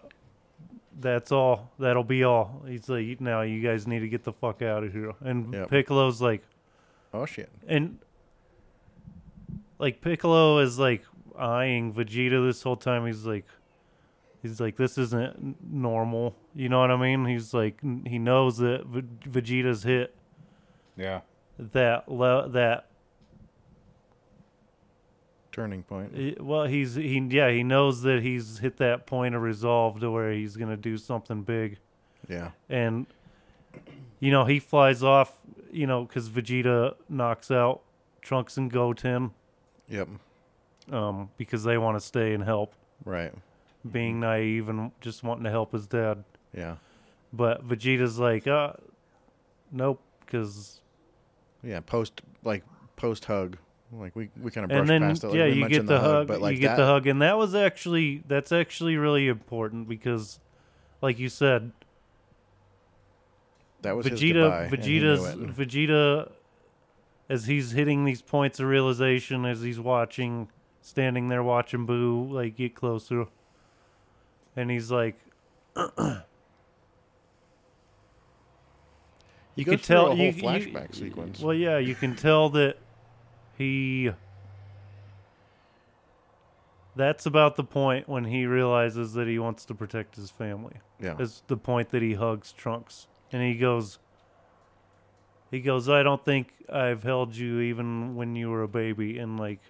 that's all. That'll be all. He's like, now you guys need to get the fuck out of here. And Yep. Piccolo's like, Oh shit. and like Piccolo is like eyeing Vegeta this whole time. He's like, he's like, this isn't normal. You know what I mean? He's like, he knows that v- Vegeta's hit Yeah. that le- that. Turning point. Well, he's he yeah he knows that he's hit that point of resolve to where he's gonna do something big, Yeah. and you know he flies off. You know because Vegeta knocks out Trunks and Goten Yep. um, because they want to stay and help. Right. Being naive and just wanting to help his dad. Yeah. But Vegeta's like, uh, nope, because Yeah. Post like post hug. Like we, we kind of brush and then past it. Like yeah, you get mentioned the, hug, but like you get that, the hug, and that was actually that's actually really important because, like you said, That was his Vegeta, goodbye, and he knew Vegeta's. Vegeta, as he's hitting these points of realization, as he's watching, standing there watching Buu like get closer, and he's like, you could tell a whole you, you- flashback sequence. Well, yeah, you can tell that he. That's about the point when he realizes that he wants to protect his family. yeah. It's the point that he hugs Trunks, and he goes. He goes, I don't think I've held you even when you were a baby, and like,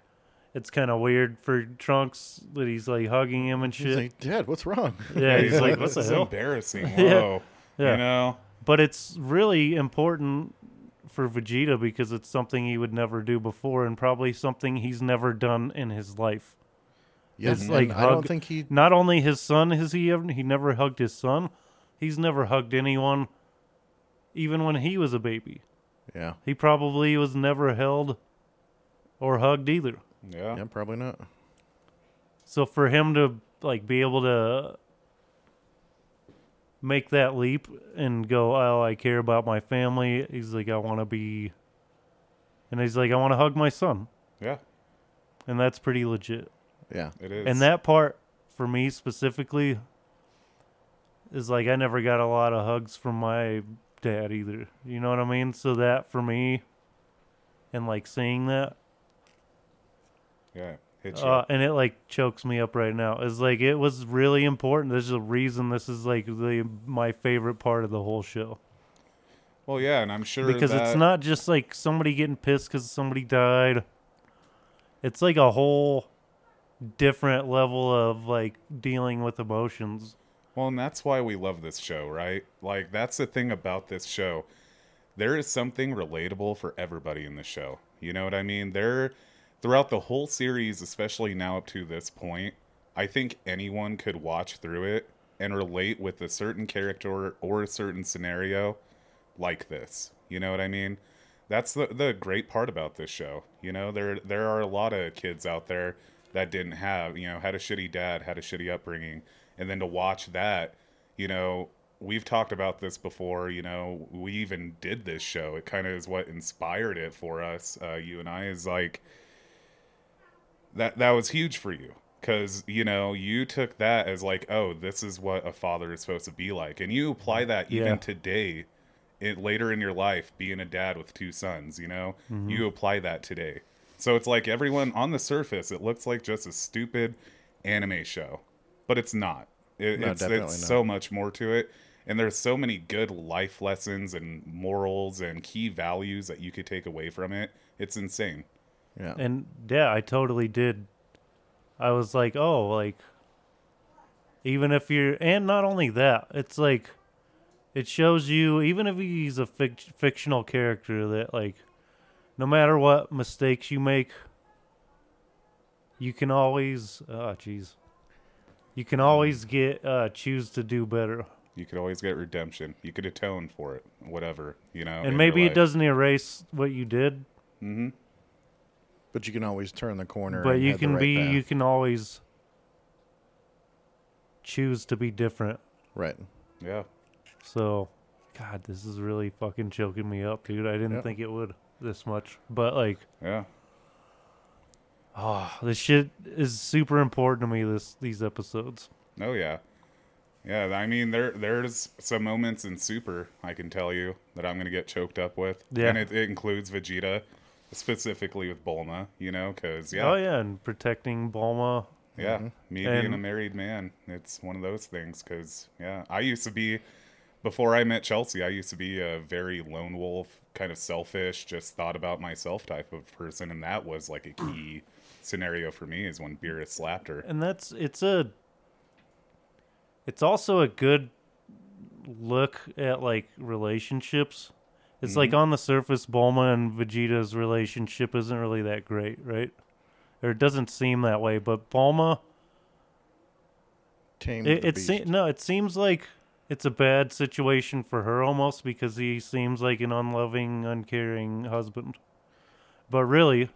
it's kind of weird for Trunks that he's like hugging him and He's shit. like, Dad, what's wrong? yeah, he's like, what this the is hell? embarrassing. Whoa. Yeah. You know? But it's really important for Vegeta because it's something he would never do before and probably something he's never done in his life. Yeah, It's like I don't think he. Not only his son has he ever he never hugged his son, He's never hugged anyone, even when he was a baby. Yeah. He probably was never held or hugged either. Yeah. Yeah, probably not. So for him to like be able to make that leap and go, "Oh, I care about my family." He's like, "I want to be," and he's like, "I want to hug my son," Yeah. and that's pretty legit. Yeah. It is. And that part for me specifically is like I never got a lot of hugs from my dad either. You know what I mean? So that for me and like seeing that Yeah. Uh, and it like chokes me up right now. It's like it was really important. There's a reason this is like the my favorite part of the whole show well, yeah, and I'm sure because it's not just like somebody getting pissed because somebody died. It's like a whole different level of like dealing with emotions. Well, and that's why we love this show, right? Like that's the thing about this show. There is something relatable for everybody in the show. You know what I mean? There throughout the whole series, especially now up to this point, I think anyone could watch through it and relate with a certain character or a certain scenario like this. You know what I mean? That's the the great part about this show. You know, there there are a lot of kids out there that didn't have, you know, had a shitty dad, had a shitty upbringing, and then to watch that, you know, we've talked about this before, you know, we even did this show. It kind of is what inspired it for us, uh, you and I is like that that was huge for you. Because you know you took that as like oh this is what a father is supposed to be like. And you apply that even Yeah. today it, later in your life being a dad with two sons you know mm-hmm. you apply that today. So it's like everyone on the surface it looks like just a stupid anime show but it's not. It, No, it's, it's not. so much more to it. And there's so many good life lessons and morals and key values that you could take away from it. It's insane Yeah. And yeah, I totally did. I was like, oh, like, even if you're, and not only that, it's like, it shows you, even if he's a fic- fictional character, that, like, no matter what mistakes you make, you can always, oh, jeez. You can always get, uh, choose to do better. You could always get redemption. You could atone for it, whatever, you know. And maybe it doesn't erase what you did, But you can always turn the corner. but and you can right be, path. you can always choose to be different. right. Yeah. So, God, this is really fucking choking me up, dude. I didn't Yep. think it would this much, but like, Yeah. oh, this shit is super important to me. This these episodes. Oh yeah. Yeah, I mean there there's some moments in Super I can tell you that I'm gonna get choked up with. Yeah. And it, it includes Vegeta, specifically with Bulma, you know, because yeah, Oh yeah, and protecting Bulma. yeah, mm-hmm. me being a married man, it's one of those things. Because yeah, I used to be before I met Chelsea, I used to be a very lone wolf, kind of selfish, just thought about myself type of person, and that was like a key scenario for me is when Beerus slapped her. And that's it's a. It's also a good look at like relationships. It's mm-hmm. like on the surface, Bulma and Vegeta's relationship isn't really that great, right? Or it doesn't seem that way. But Bulma, Tame It, it se- no, it seems like it's a bad situation for her almost because he seems like an unloving, uncaring husband. But really,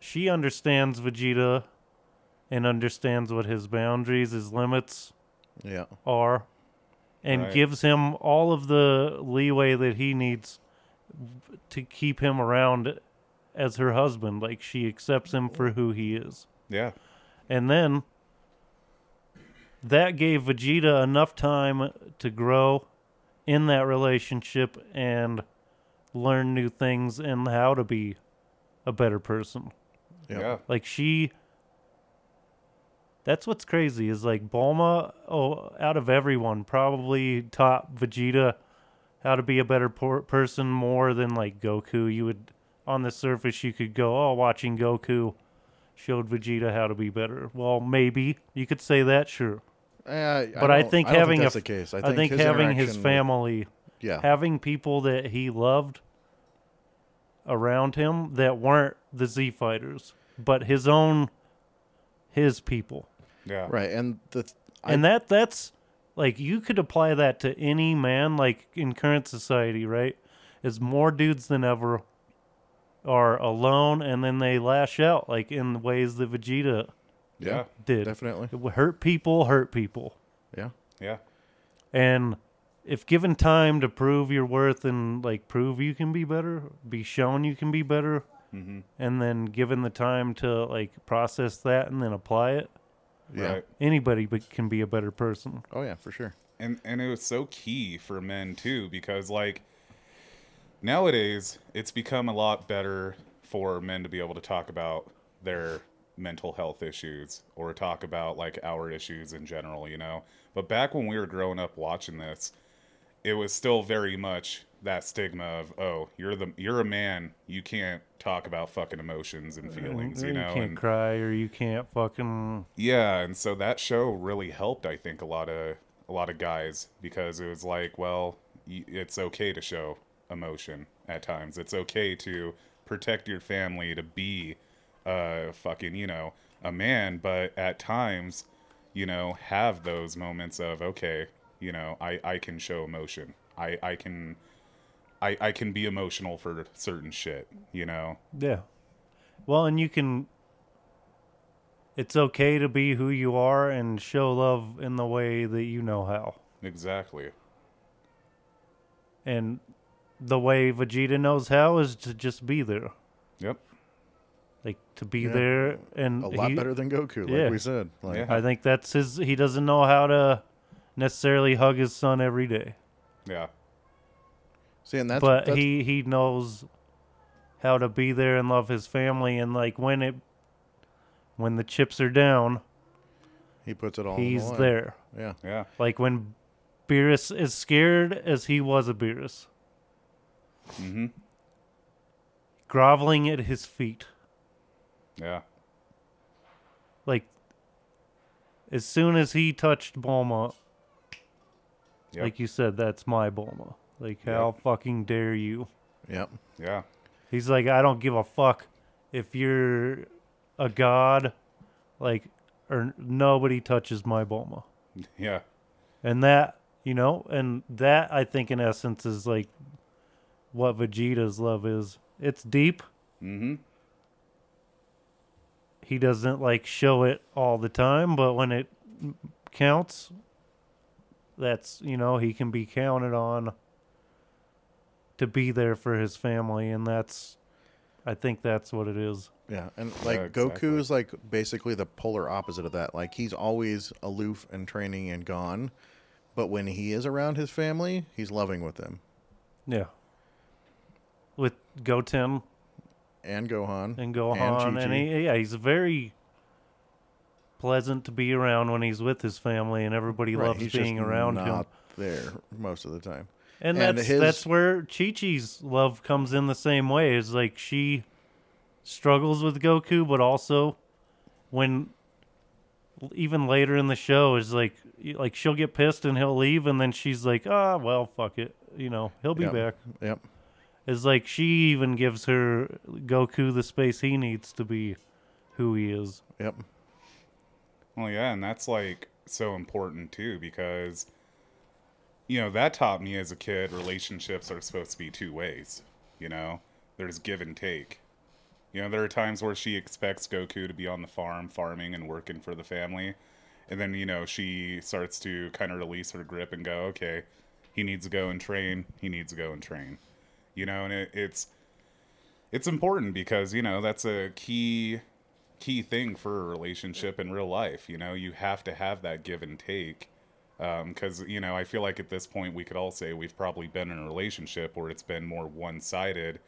she understands Vegeta and understands what his boundaries, his limits Yeah. are, and Right. gives him all of the leeway that he needs to keep him around as her husband. Like she accepts him for who he is. Yeah. And then that gave Vegeta enough time to grow in that relationship and learn new things and how to be a better person. Yeah. Like she That's what's crazy is like Bulma oh out of everyone probably taught Vegeta how to be a better por- person more than like Goku. You would on the surface you could go, "Oh, watching Goku showed Vegeta how to be better." Well, maybe you could say that, sure. Uh, But I, don't- think I having that's a, the case. I I think, think his having his interaction with- family, yeah, having people that he loved around him that weren't the Z fighters, but his own his people. Yeah. right, and the th- I, and that that's like you could apply that to any man like in current society, right? Is more dudes than ever are alone and then they lash out like in the ways that Vegeta Yeah. did. Definitely. It would hurt people, hurt people. Yeah. Yeah. And if given time to prove your worth and like prove you can be better, be shown you can be better, Mm-hmm. and then given the time to like process that and then apply it, Yeah. Right. anybody be- can be a better person. Oh yeah, for sure. and and it was so key for men too because like nowadays it's become a lot better for men to be able to talk about their mental health issues or talk about like our issues in general you know but back when we were growing up watching this it was still very much that stigma of oh you're the you're a man you can't talk about fucking emotions and feelings you know you can't and cry or you can't fucking yeah, and so that show really helped. I think a lot of a lot of guys because it was like, well, it's okay to show emotion at times. It's okay to protect your family, to be, uh, fucking, you know, a man. But at times, you know, have those moments of okay, you know, I I can show emotion. I I can. I, I can be emotional for certain shit, you know. yeah. Well, and you can. It's okay to be who you are and show love in the way that you know how. Exactly. And the way Vegeta knows how is to just be there. Yep. Like to be Yeah. there and A lot he- better than Goku, like Yeah. we said. Like, Yeah. I think that's his he doesn't know how to necessarily hug his son every day. Yeah. See, and that's but that's, he he knows how to be there and love his family and like when it when the chips are down, he puts it all. on the he's there. Yeah. Yeah. Like when Beerus is scared as he was a Beerus. Mm-hmm. Groveling at his feet. Yeah. Like as soon as he touched Bulma, Yep. like you said, that's my Bulma. Like how fucking dare you? Yep. Yeah. He's like, I don't give a fuck if you're a god, like, or nobody touches my Bulma. Yeah. And that, you know, and that I think in essence is like what Vegeta's love is. It's deep. Mm-hmm. He doesn't like show it all the time, but when it counts, that's, you know, he can be counted on to be there for his family. And that's, I think that's what it is. Yeah, and like exactly. Goku is like basically the polar opposite of that. Like he's always aloof and training and gone, but when he is around his family, he's loving with them. Yeah. With Goten And Gohan and Gohan, and, Chi-Chi. he, yeah, he's very pleasant to be around when he's with his family, and everybody Right, loves he's being just around not him. there most of the time. And, and that's his- that's where Chi Chi's love comes in the same way. Is like she struggles with Goku, but also when even later in the show is like like she'll get pissed and he'll leave, and then she's like, ah, well, fuck it, you know, he'll be Yep. back. Yep. is like she even gives her Goku the space he needs to be who he is. Yep. Well, yeah, and that's like so important too because you know that taught me as a kid relationships are supposed to be two ways. You know, there's give and take. You know, there are times where she expects Goku to be on the farm farming and working for the family, and then you know she starts to kind of release her grip and go, okay, he needs to go and train. He needs to go and train. You know, and it, it's it's important because you know that's a key key thing for a relationship in real life. You know, you have to have that give and take. Um, because, you know, I feel like at this point we could all say we've probably been in a relationship where it's been more one sided.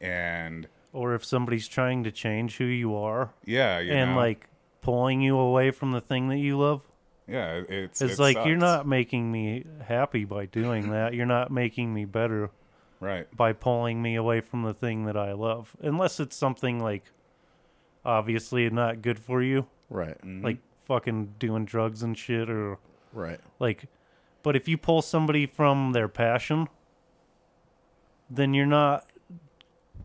And Or if somebody's trying to change who you are yeah, you and know, like pulling you away from the thing that you love. yeah, it's, It's it like you're not making me happy by doing that. You're not making me better right. by pulling me away from the thing that I love. Unless it's something like obviously not good for you, Right. Mm-hmm. like fucking doing drugs and shit or Right. Like, but if you pull somebody from their passion, then you're not,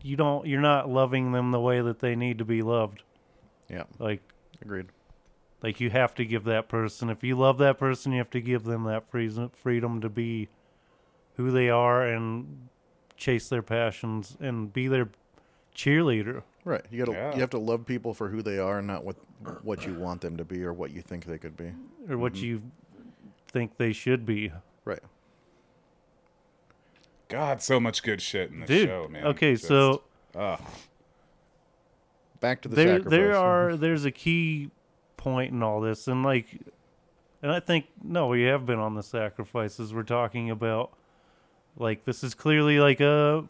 you don't, you're not loving them the way that they need to be loved. Yeah. Like, Agreed. Like you have to give that person, if you love that person, you have to give them that freedom, freedom to be who they are and chase their passions and be their cheerleader. Right. You gotta Yeah. you have to love people for who they are and not what what you want them to be or what you think they could be. or what mm-hmm. you think they should be. Right. God, so much good shit in this Dude, show, man. okay, Just- so. Back to the there sacrifice. there mm-hmm. are there's a key point in all this and like and I think no, we have been on the sacrifices we're talking about like this is clearly like a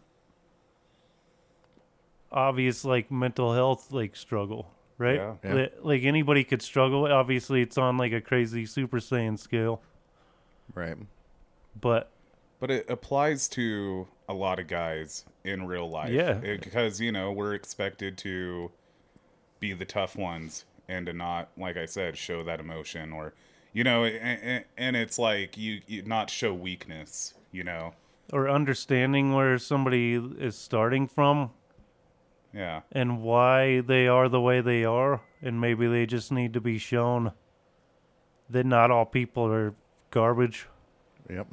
obvious like mental health like struggle, right? Yeah. Yeah. Like anybody could struggle. Obviously it's on like a crazy super saiyan scale, right. but But it applies to a lot of guys in real life. Yeah. It- because, you know, we're expected to be the tough ones and to not, like I said, show that emotion or, you know, and, and it's like you, you not show weakness, you know? or understanding where somebody is starting from Yeah. and why they are the way they are, and maybe they just need to be shown that not all people are garbage Yep.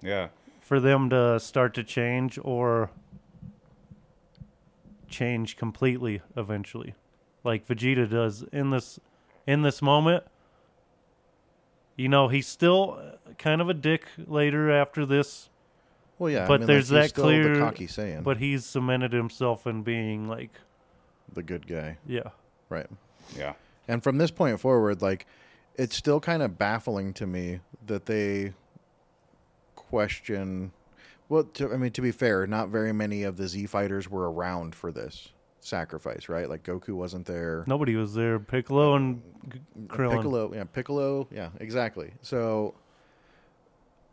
Yeah. for them to start to change or change completely eventually like Vegeta does in this in this moment you know he's still uh, kind of a dick later after this Well, yeah. I But mean, there's like, that still clear- the cocky saying, but he's cemented himself in being like the good guy. yeah Right. Yeah. And from this point forward, like, it's still kind of baffling to me that they question. Well, to, I mean, to be fair, not very many of the Z fighters were around for this sacrifice, right? Like Goku wasn't there. nobody was there Piccolo and Krillin Piccolo, yeah, Piccolo, yeah, exactly. So,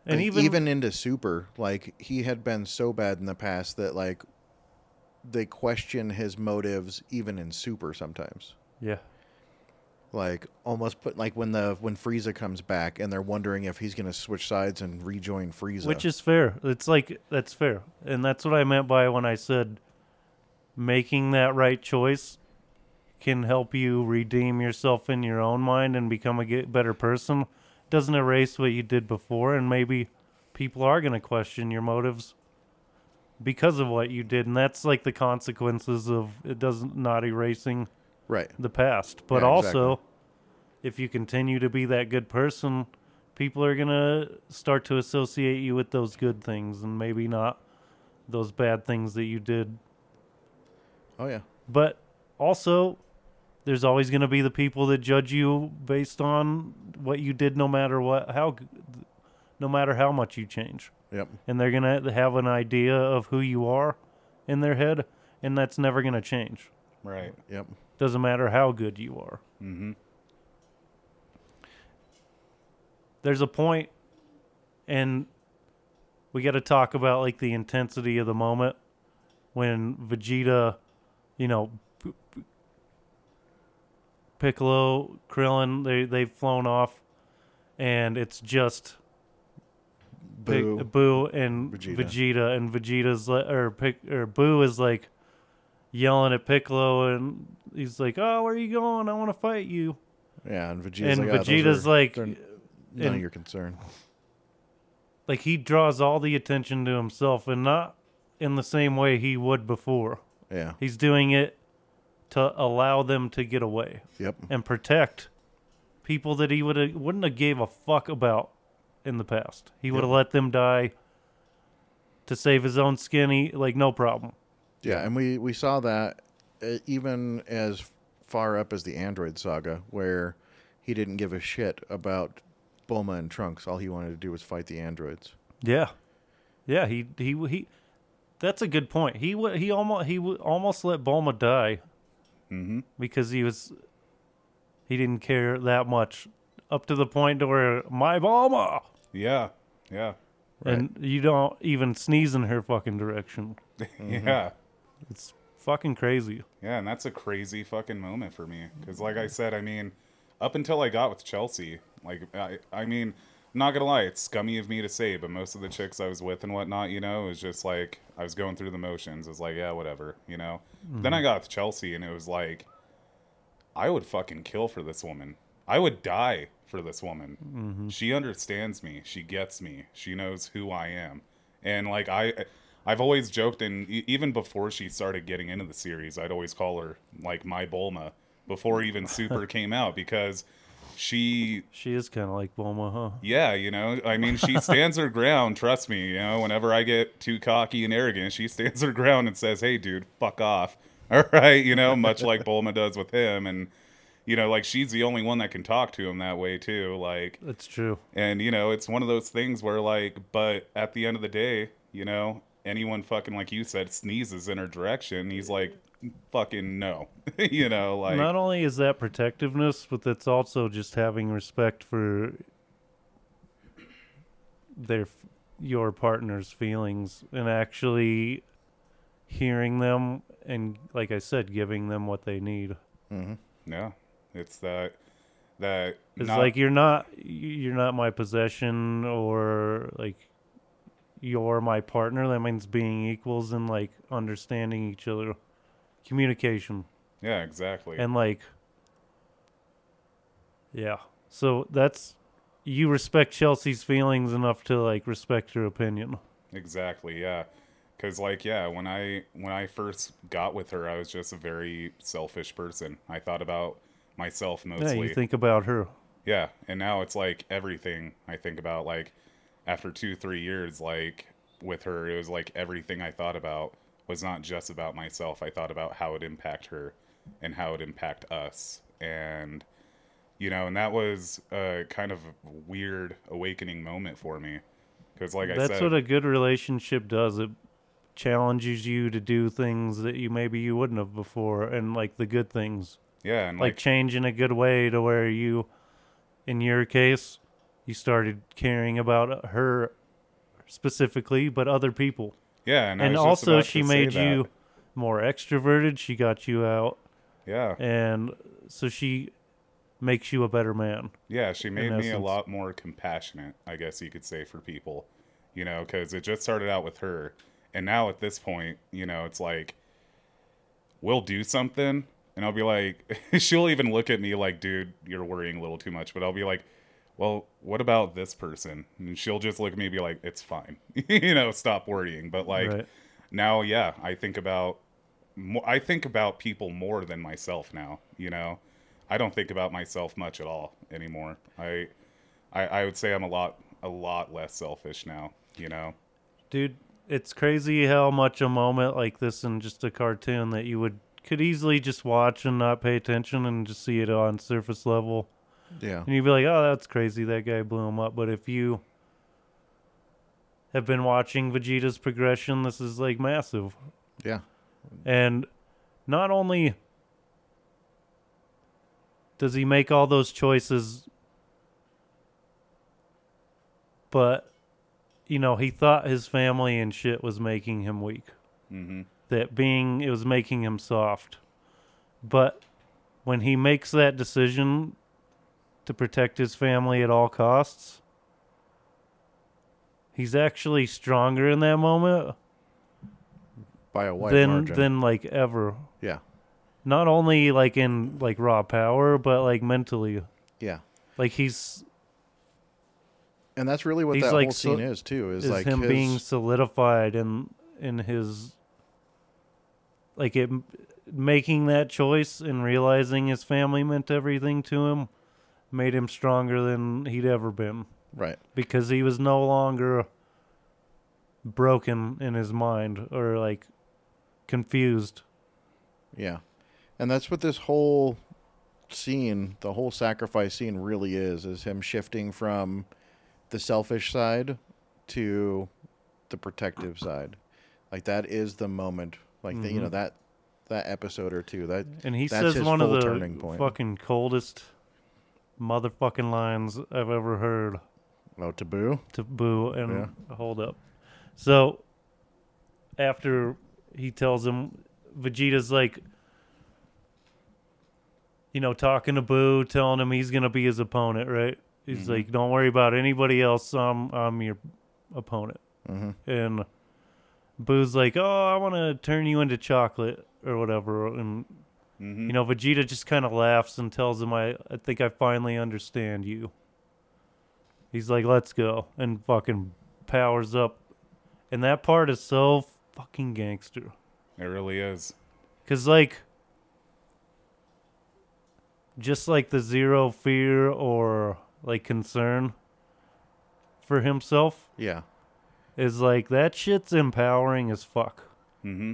and like, even even into Super, like he had been so bad in the past that like they question his motives even in Super sometimes. yeah like almost put like when the when Frieza comes back and they're wondering if he's gonna switch sides and rejoin Frieza. Which is fair. It's like that's fair. And that's what I meant by when I said making that right choice can help you redeem yourself in your own mind and become a better person. Doesn't erase what you did before and maybe people are going to question your motives because of what you did and that's like the consequences of it doesn't not erasing right. the past. But Yeah, also, exactly. if you continue to be that good person, people are going to start to associate you with those good things and maybe not those bad things that you did. Oh yeah. But also, there's always going to be the people that judge you based on what you did no matter what how no matter how much you change. Yep. And they're going to have an idea of who you are in their head and that's never going to change. Right. Yep. Doesn't matter how good you are. Mm-hmm. there's a point and we got to talk about like the intensity of the moment when Vegeta, you know, P- P- Piccolo, Krillin, they they've flown off and it's just Pic- Buu. Buu and Vegeta. Vegeta. and Vegeta's li- or Pic- or Buu is like yelling at Piccolo and he's like, "Oh, where are you going? I want to fight you." Yeah, and Vegeta's and like, "Ah, those Vegeta's are- like none and- of your concern. like he draws all the attention to himself and not in the same way he would before. Yeah. He's doing it to allow them to get away Yep. and protect people that he would wouldn't have gave a fuck about in the past. He would have Yep. let them die to save his own skinny, like no problem. Yeah, and we we saw that uh, even as far up as the Android saga, where he didn't give a shit about Bulma and Trunks. All he wanted to do was fight the androids. Yeah, yeah. He he he. That's a good point. He he almost he almost let Bulma die Mm-hmm. because he was he didn't care that much up to the point to where my Bulma Yeah. Yeah. and you don't even sneeze in her fucking direction. Yeah. It's fucking crazy. Yeah, and that's a crazy fucking moment for me. Because, like I said, I mean, up until I got with Chelsea, like, I, I mean, I'm not gonna lie, it's scummy of me to say, but most of the chicks I was with and whatnot, you know, it was just like I was going through the motions. It was like, yeah, whatever, you know. Mm-hmm. Then I got with Chelsea, and it was like, I would fucking kill for this woman. I would die for this woman. Mm-hmm. She understands me. She gets me. She knows who I am. And like I I've always joked and e- even before she started getting into the series, I'd always call her like my Bulma before even Super came out because she She is kind of like Bulma, huh? yeah, you know, I mean, she stands her ground. Trust me, you know, whenever I get too cocky and arrogant, she stands her ground and says, "Hey, dude, fuck off." All right, you know, much like Bulma does with him, and you know, like she's the only one that can talk to him that way too. Like, That's true. and you know, it's one of those things where like, but at the end of the day, you know, anyone fucking like you said sneezes in her direction, he's like, fucking no, you know, like Not only is that protectiveness, but that's also just having respect for their your partner's feelings and actually hearing them and like I said giving them what they need. Mm-hmm. Yeah, it's that that It's not- like you're not you're not my possession or like you're my partner. That means being equals and like understanding each other. Communication. yeah, exactly. and like yeah so that's you respect chelsea's feelings enough to like respect her opinion Exactly, yeah. Cuz like yeah, when I when I first got with her, I was just a very selfish person. I thought about myself mostly. yeah you think about her Yeah, and now it's like everything I think about like after 2 3 years like with her, it was like everything I thought about was not just about myself. I thought about how it impact her and how it impact us. And you know, and that was a kind of weird awakening moment for me. Cuz like I that's said what a good relationship does it challenges you to do things that you maybe you wouldn't have before and like the good things yeah, and like like change in a good way to where you in your case you started caring about her specifically but other people Yeah, and, and also she made that. you more extroverted she got you out Yeah, and so she makes you a better man yeah, she made me a lot more compassionate, I guess you could say, for people. You know, because it just started out with her, and now at this point, you know, it's like we'll do something, and I'll be like, she'll even look at me like, "Dude, you're worrying a little too much," but I'll be like. Well, what about this person? And she'll just look at me and be like, "It's fine, you know, stop worrying." But like, right. now yeah i think about i think about people more than myself now you know? I don't think about myself much at all anymore. I i, I would say i'm a lot a lot less selfish now you know? Dude it's crazy how much a moment like this in just a cartoon that you would could easily just watch and not pay attention and just see it on surface level Yeah. and you'd be like oh that's crazy that guy blew him up but if you have been watching vegeta's progression this is like massive Yeah. And not only does he make all those choices, but, you know, he thought his family and shit was making him weak. mm-hmm. That being, it was making him soft. But when he makes that decision to protect his family at all costs, he's actually stronger in that moment By a wide than margin. than like ever. yeah. Not only like in like raw power, but like mentally. Yeah. Like he's And that's really what He's that like whole so- scene is too. Is, is like him his, being solidified in in his like it making that choice and realizing his family meant everything to him made him stronger than he'd ever been right. because he was no longer broken in his mind or like confused. Yeah. And that's what this whole scene, the whole sacrifice scene really is, is him shifting from the selfish side to the protective side. Like that is the moment. Like the, you know, Mhm. that that episode or two. That And he That's says one of the turning point. fucking coldest motherfucking lines I've ever heard oh taboo. to Buu. And hold up. So after he tells him, Vegeta's like, you know, talking to Buu, telling him he's gonna be his opponent, right? He's Mm-hmm. like, "Don't worry about anybody else. I'm I'm your opponent." Mhm. And Buu's like, "Oh, I want to turn you into chocolate or whatever," and Mm-hmm. you know, Vegeta just kind of laughs and tells him, I, I think I finally understand you. He's like, let's go. And fucking powers up. And that part is so fucking gangster. It really is. Because, like, just like the zero fear or like concern for himself Yeah. is like that shit's empowering as fuck. Mm-hmm.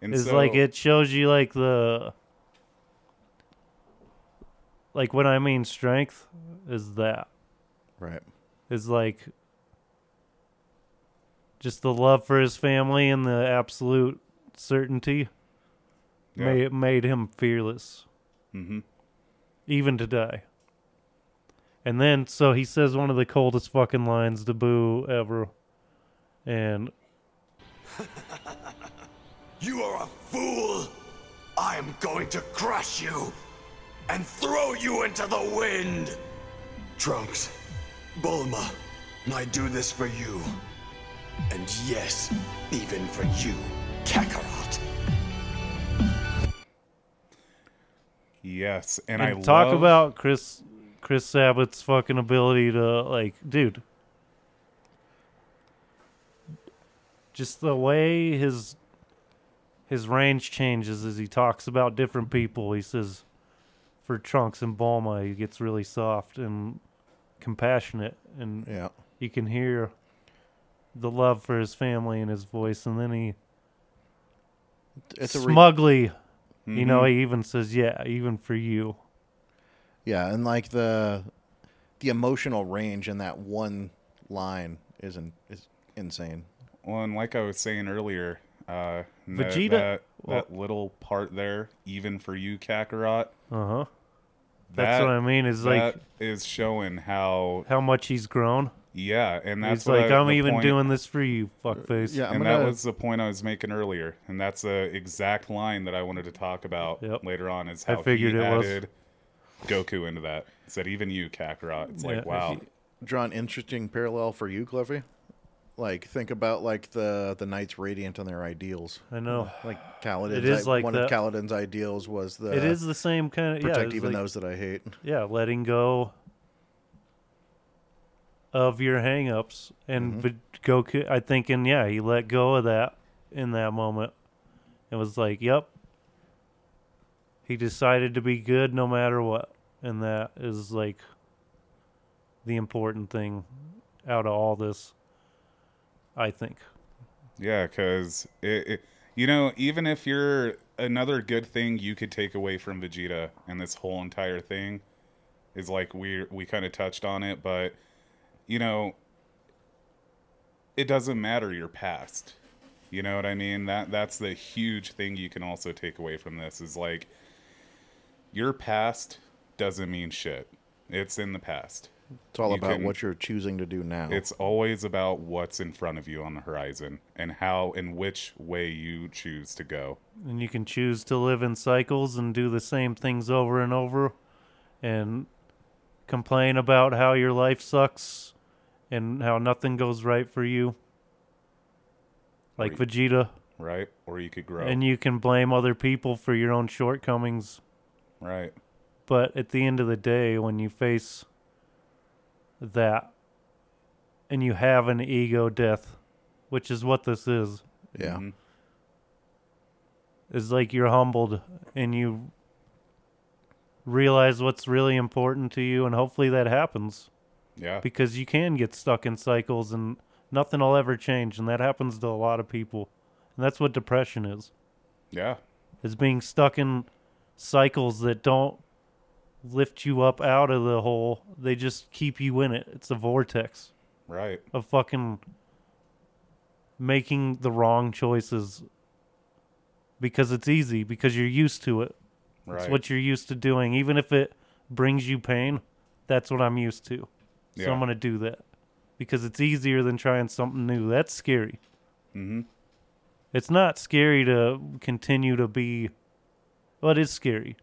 And It's so, like it shows you like the like when I mean strength is that Right. is like just the love for his family and the absolute certainty Yeah. made made him fearless Mm-hmm. even to die. And then so he says one of the coldest fucking lines to Buu ever. And You are a fool! I am going to crush you and throw you into the wind! Trunks, Bulma, I do this for you. And yes, even for you, Kakarot. Yes, and, and I talk love, about Chris Chris Sabat's fucking ability to like, dude. Just the way his his range changes as he talks about different people. He says for Trunks and Bulma, he gets really soft and compassionate, and Yeah. you can hear the love for his family in his voice. And then he It's a re- smugly, you know, Mhm. he even says, "Yeah, even for you." yeah, and like the the emotional range in that one line is in, is insane. Well, and like I was saying earlier, uh, that- Vegeta- that, well- little part there, even for you, Kakarot. Uh huh. That's that- what I mean. Is like is showing how, how much he's grown. yeah, and that's He's what like, I- I'm even point- doing this for you, fuckface. Yeah, I'm and gonna, that was the point I was making earlier, and that's the exact line that I wanted to talk about Yep. later on. Is how I how figured he it was. added Goku into that. Said even you, Kakarot. It's Yeah, like wow, he- draw an interesting parallel for you, Cliffy. Like think about like the the knights radiant on their ideals. I know. Like Kaladin's, It is like one that. of Kaladin's ideals was the it is the same kind of protect it's even like- those that I hate. yeah, letting go of your hangups and Mm-hmm. Goku. I think, and yeah, he let go of that in that moment. It was like, yep. He decided to be good no matter what, and that is like the important thing out of all this. I think. yeah, because it, it, you know, even if you're another good thing you could take away from Vegeta and this whole entire thing is like we we kind of touched on it, but you know, it doesn't matter your past. You know what I mean? That that's the huge thing you can also take away from this is like your past doesn't mean shit. It's in the past. It's all You about can- what you're choosing to do now. It's always about what's in front of you on the horizon and how and which way you choose to go. And you can choose to live in cycles and do the same things over and over and complain about how your life sucks and how nothing goes right for you. Like Or Vegeta. right? Or you could grow. And you can blame other people for your own shortcomings. right. But at the end of the day, when you face that and you have an ego death, which is what this is, yeah. Mhm. is like you're humbled and you realize what's really important to you and hopefully that happens Yeah. because you can get stuck in cycles and nothing will ever change and that happens to a lot of people and that's what depression is Yeah. is being stuck in cycles that don't lift you up out of the hole they just keep you in it it's a vortex Right. of fucking making the wrong choices because it's easy because you're used to it Right. It's what you're used to doing. Even if it brings you pain, that's what I'm used to. So I'm going to do that because it's easier than trying something new. That's scary. Mhm. It's not scary to continue to be, well, it is scary.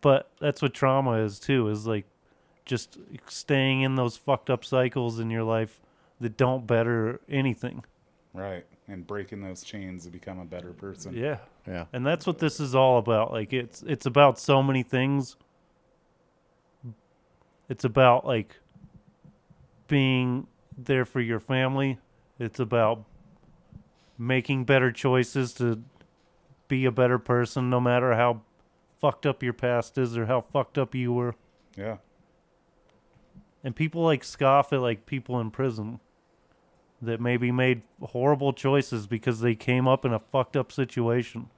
But that's what trauma is too, is like just staying in those fucked up cycles in your life that don't better anything. Right. and breaking those chains to become a better person. Yeah. Yeah. And that's what this is all about. Like it's it's about so many things. It's about like being there for your family. It's about making better choices to be a better person no matter how fucked up your past is or how fucked up you were. Yeah. And people like scoff at like people in prison that maybe made horrible choices because they came up in a fucked up situation.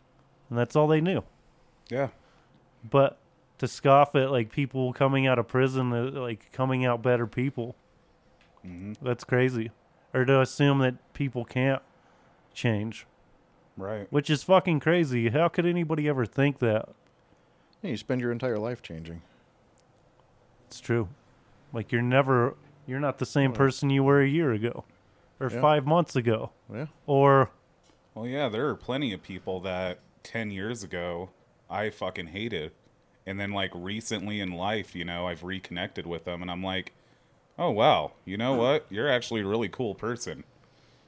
And that's all they knew. Yeah. But to scoff at like people coming out of prison, uh, like coming out better people, that's crazy. Or to assume that people can't change, Right. which is fucking crazy. How could anybody ever think that? Yeah, you spend your entire life changing. It's true. Like you're never, you're not the same person you were a year ago, or Yeah. five months ago, Yeah. or Well, yeah, there are plenty of people that 10 years ago I fucking hated. And then, like, recently in life, you know, I've reconnected with them and I'm like, oh, wow, you know what? You're actually a really cool person.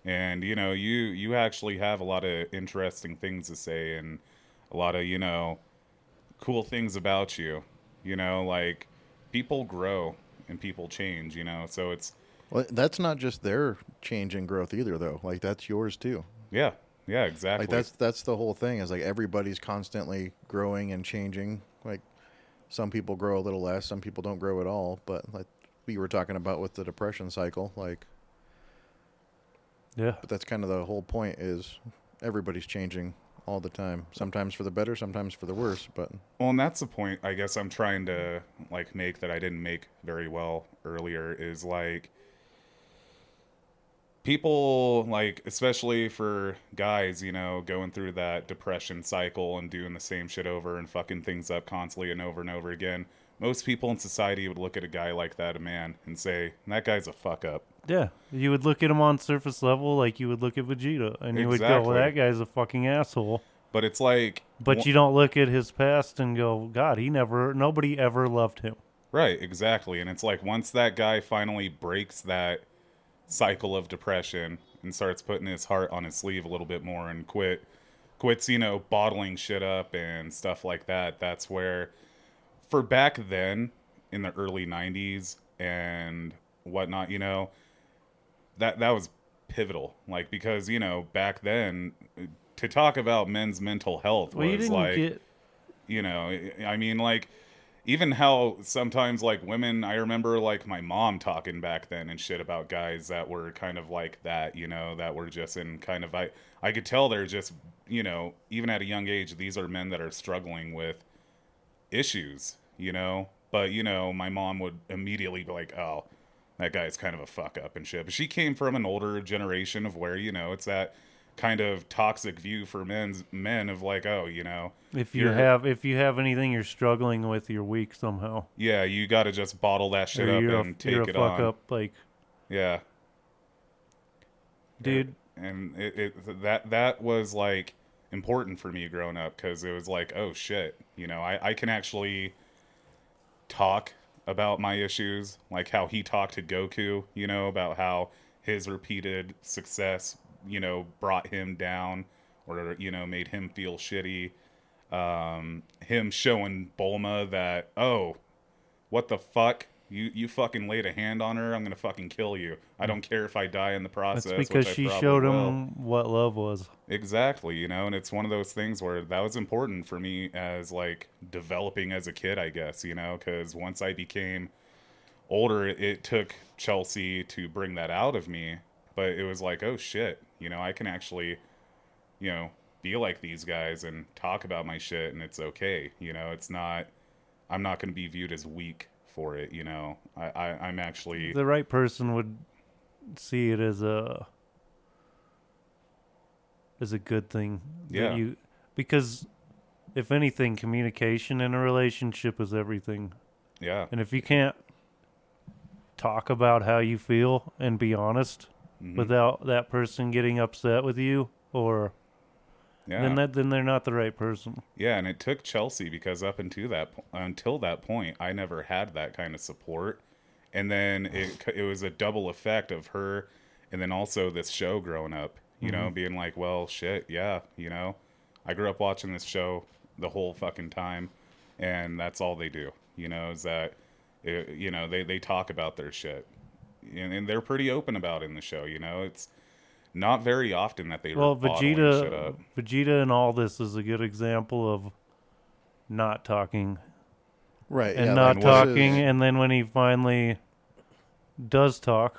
And, you know, you, you actually have a lot of interesting things to say and a lot of, you know, cool things about you. You know, like, people grow and people change, you know? So it's, Well, that's not just their change and growth either, though. Like that's yours too. yeah, yeah, exactly. Like that's that's the whole thing. Is like everybody's constantly growing and changing. Like some people grow a little less, some people don't grow at all. But like we were talking about with the depression cycle, like yeah, but that's kind of the whole point. Is everybody's changing all the time. Sometimes for the better, sometimes for the worse. But Well, and that's the point I guess I'm trying to like make that I didn't make very well earlier is like people like especially for guys, you know, going through that depression cycle and doing the same shit over and fucking things up constantly and over and over again. Most people in society would look at a guy like that, a man, and say, "That guy's a fuck up." Yeah. You would look at him on surface level like you would look at Vegeta, and you would go, Exactly. "Well, that guy's a fucking asshole." But it's like But you don't look at his past and go, God, he never, nobody ever loved him. Right, exactly. And it's like once that guy finally breaks that cycle of depression and starts putting his heart on his sleeve a little bit more and quit quits, you know, bottling shit up and stuff like that, that's where for back then in the early 90s and whatnot, you know, that that was pivotal. Like because, you know, back then to talk about men's mental health Well, was like get, you know i mean like even how sometimes like women i remember like my mom talking back then and shit about guys that were kind of like that you know that were just in kind of i i could tell they're just you know even at a young age these are men that are struggling with issues you know but you know my mom would immediately be like oh that guy's kind of a fuck up and shit but she came from an older generation of where you know it's that kind of toxic view for men's men of like oh you know if you have, if you have anything you're struggling with, you're weak somehow. Yeah, you got to just bottle that shit Or up and a, take you're a it fuck on. up, like, Yeah, dude. and it, it that that was like important for me growing up because it was like, oh shit, you know, I I can actually talk about my issues, like how he talked to Goku, you know, about how his repeated success, you know, brought him down or you know made him feel shitty. Um, him showing Bulma that, oh, what the fuck? You you fucking laid a hand on her. I'm gonna fucking kill you. I don't care if I die in the process. That's because she showed will. him what love was. Exactly, you know, and it's one of those things where that was important for me as like developing as a kid, I guess, you know, because once I became older, it, it took Chelsea to bring that out of me. But it was like, oh shit, you know, I can actually, you know, be like these guys and talk about my shit, and it's okay, you know, it's not, I'm not going to be viewed as weak for it, you know. I, I I'm actually The right person would see it as a as a good thing. Yeah. You because if anything, communication in a relationship is everything. yeah, And if you can't talk about how you feel and be honest Mhm. without that person getting upset with you or yeah. then that then they're not the right person. Yeah, and it took Chelsea because up until that until that point, I never had that kind of support, and then it it was a double effect of her, and then also this show growing up. you know, being like, well, shit, yeah, you know, I grew up watching this show the whole fucking time, and that's all they do, you know, is that, uh, you know, they, they talk about their shit. And, and they're pretty open about it in the show, you know, it's not very often that they Well, bottle shit Vegeta, up. Vegeta, and all this is a good example of not talking Right. and yeah, not like, talking, is- and then when he finally does talk,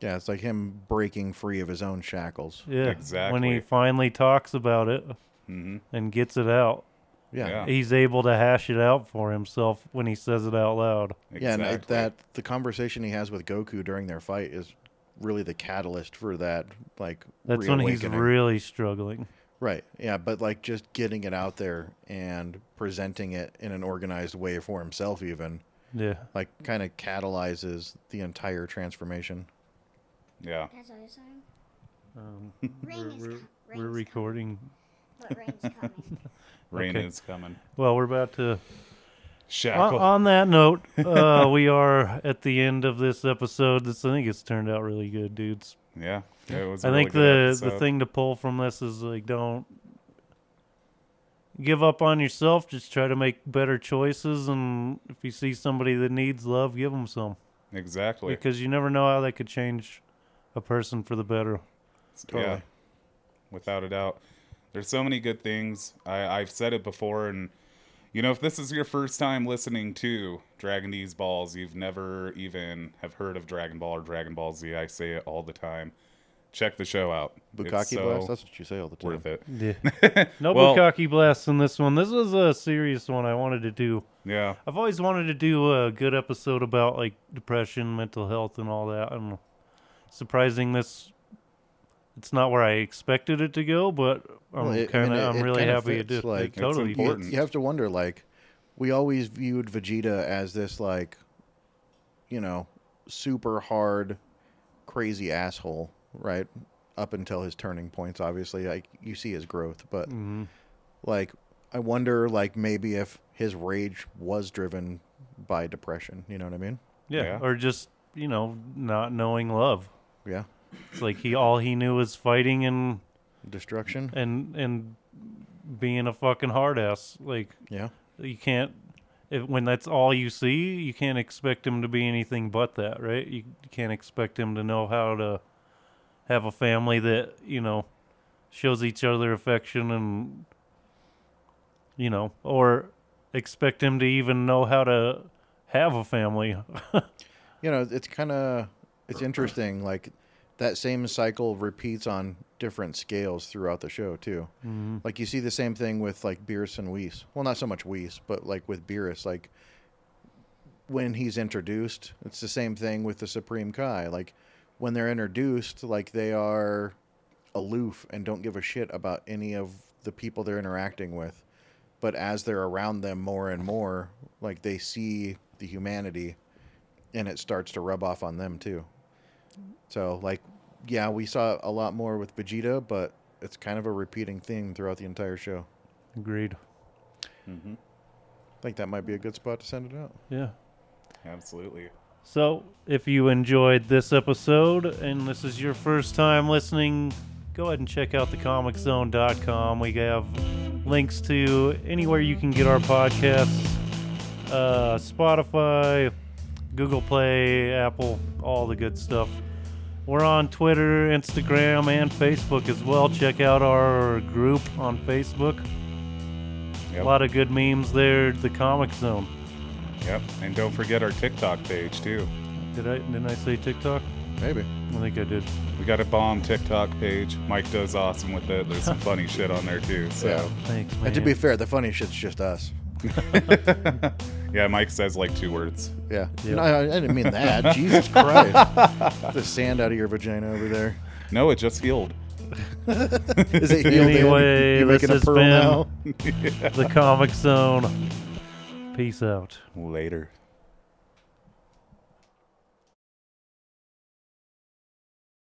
yeah, it's like him breaking free of his own shackles. yeah, exactly when he finally talks about it hmm and gets it out, Yeah. Yeah. he's able to hash it out for himself when he says it out loud. Yeah, and that the conversation he has with Goku during their fight is really the catalyst for that. Like That's when he's reawakening. really struggling. right. Yeah, but like just getting it out there and presenting it in an organized way for himself, even Yeah, like kind of catalyzes the entire transformation. Yeah. That's what you're saying. um, Rain we're, is we're, co- we're rain's recording. But rain's coming. Rain Okay. is coming. Well, we're about to. On, Shackle. on that note, uh, we are at the end of this episode. This I think it's turned out really good, dudes. yeah. It was I really think the the thing to pull from this is like don't give up on yourself. Just try to make better choices, and if you see somebody that needs love, give them some Exactly. because you never know how that could change a person for the better. Yeah. Totally. Without a doubt. There's so many good things. I, I've said it before, and you know, if this is your first time listening to Dragin' Deez Ballz, you've never even have heard of Dragon Ball or Dragon Ball Z. I say it all the time. Check the show out. Bukaki so blast. That's what you say all the time. worth it. Yeah, no Well- bukkake blasts in this one. This was a serious one I wanted to do. Yeah. I've always wanted to do a good episode about like depression, mental health, and all that. And surprising this, it's not where I expected it to go, but I'm Well, kind of I'm it really kinda happy it fits, did. like- it totally You- important. You have to wonder, like, we always viewed Vegeta as this, like, you know, super hard, crazy asshole, right? Up until his turning points, obviously, like you see his growth, but hmm like, I wonder, like, maybe if his rage was driven by depression. You know what I mean? Yeah. Yeah. or just you know not knowing love. Yeah, It's like he all he knew was fighting and destruction. and and being a fucking hard ass. Like Yeah, you can't if, when that's all you see you can't expect him to be anything but that right you, you can't expect him to know how to have a family that you know shows each other affection and you know or expect him to even know how to have a family you know, it's kind of it's interesting. Like that same cycle repeats on different scales throughout the show too. Mhm. Like you see the same thing with like Beerus and Whis. Well, not so much Whis, but like with Beerus, like when he's introduced, it's the same thing with the Supreme Kai. Like when they're introduced, like they are aloof and don't give a shit about any of the people they're interacting with. But as they're around them more and more, like they see the humanity and it starts to rub off on them too. So like yeah, we saw a lot more with Vegeta, but it's kind of a repeating theme throughout the entire show. agreed Mm-hmm. I think that might be a good spot to send it out. yeah Absolutely. So, if you enjoyed this episode and this is your first time listening, go ahead and check out thecomiczone.com. We have links to anywhere you can get our podcasts uh, Spotify, Google Play, Apple, all the good stuff. We're on Twitter, Instagram, and Facebook as well. Check out our group on Facebook. Yep. A lot of good memes there. The Comic Zone. Yep. And don't forget our TikTok page too. Did I didn't I say TikTok? Maybe. I think I did. We got a bomb TikTok page. Mike does awesome with it. There's some funny shit on there too. So Yeah. Thanks, man. And to be fair, the funny shit's just us. yeah, Mike says like two words. Yeah. Yeah. No, I, I didn't mean that. Jesus Christ. the sand out of your vagina over there. No, it just healed. Is it healed in? Anyway, You're this making a has pearl been- now? the Comic Zone. Peace out. Later.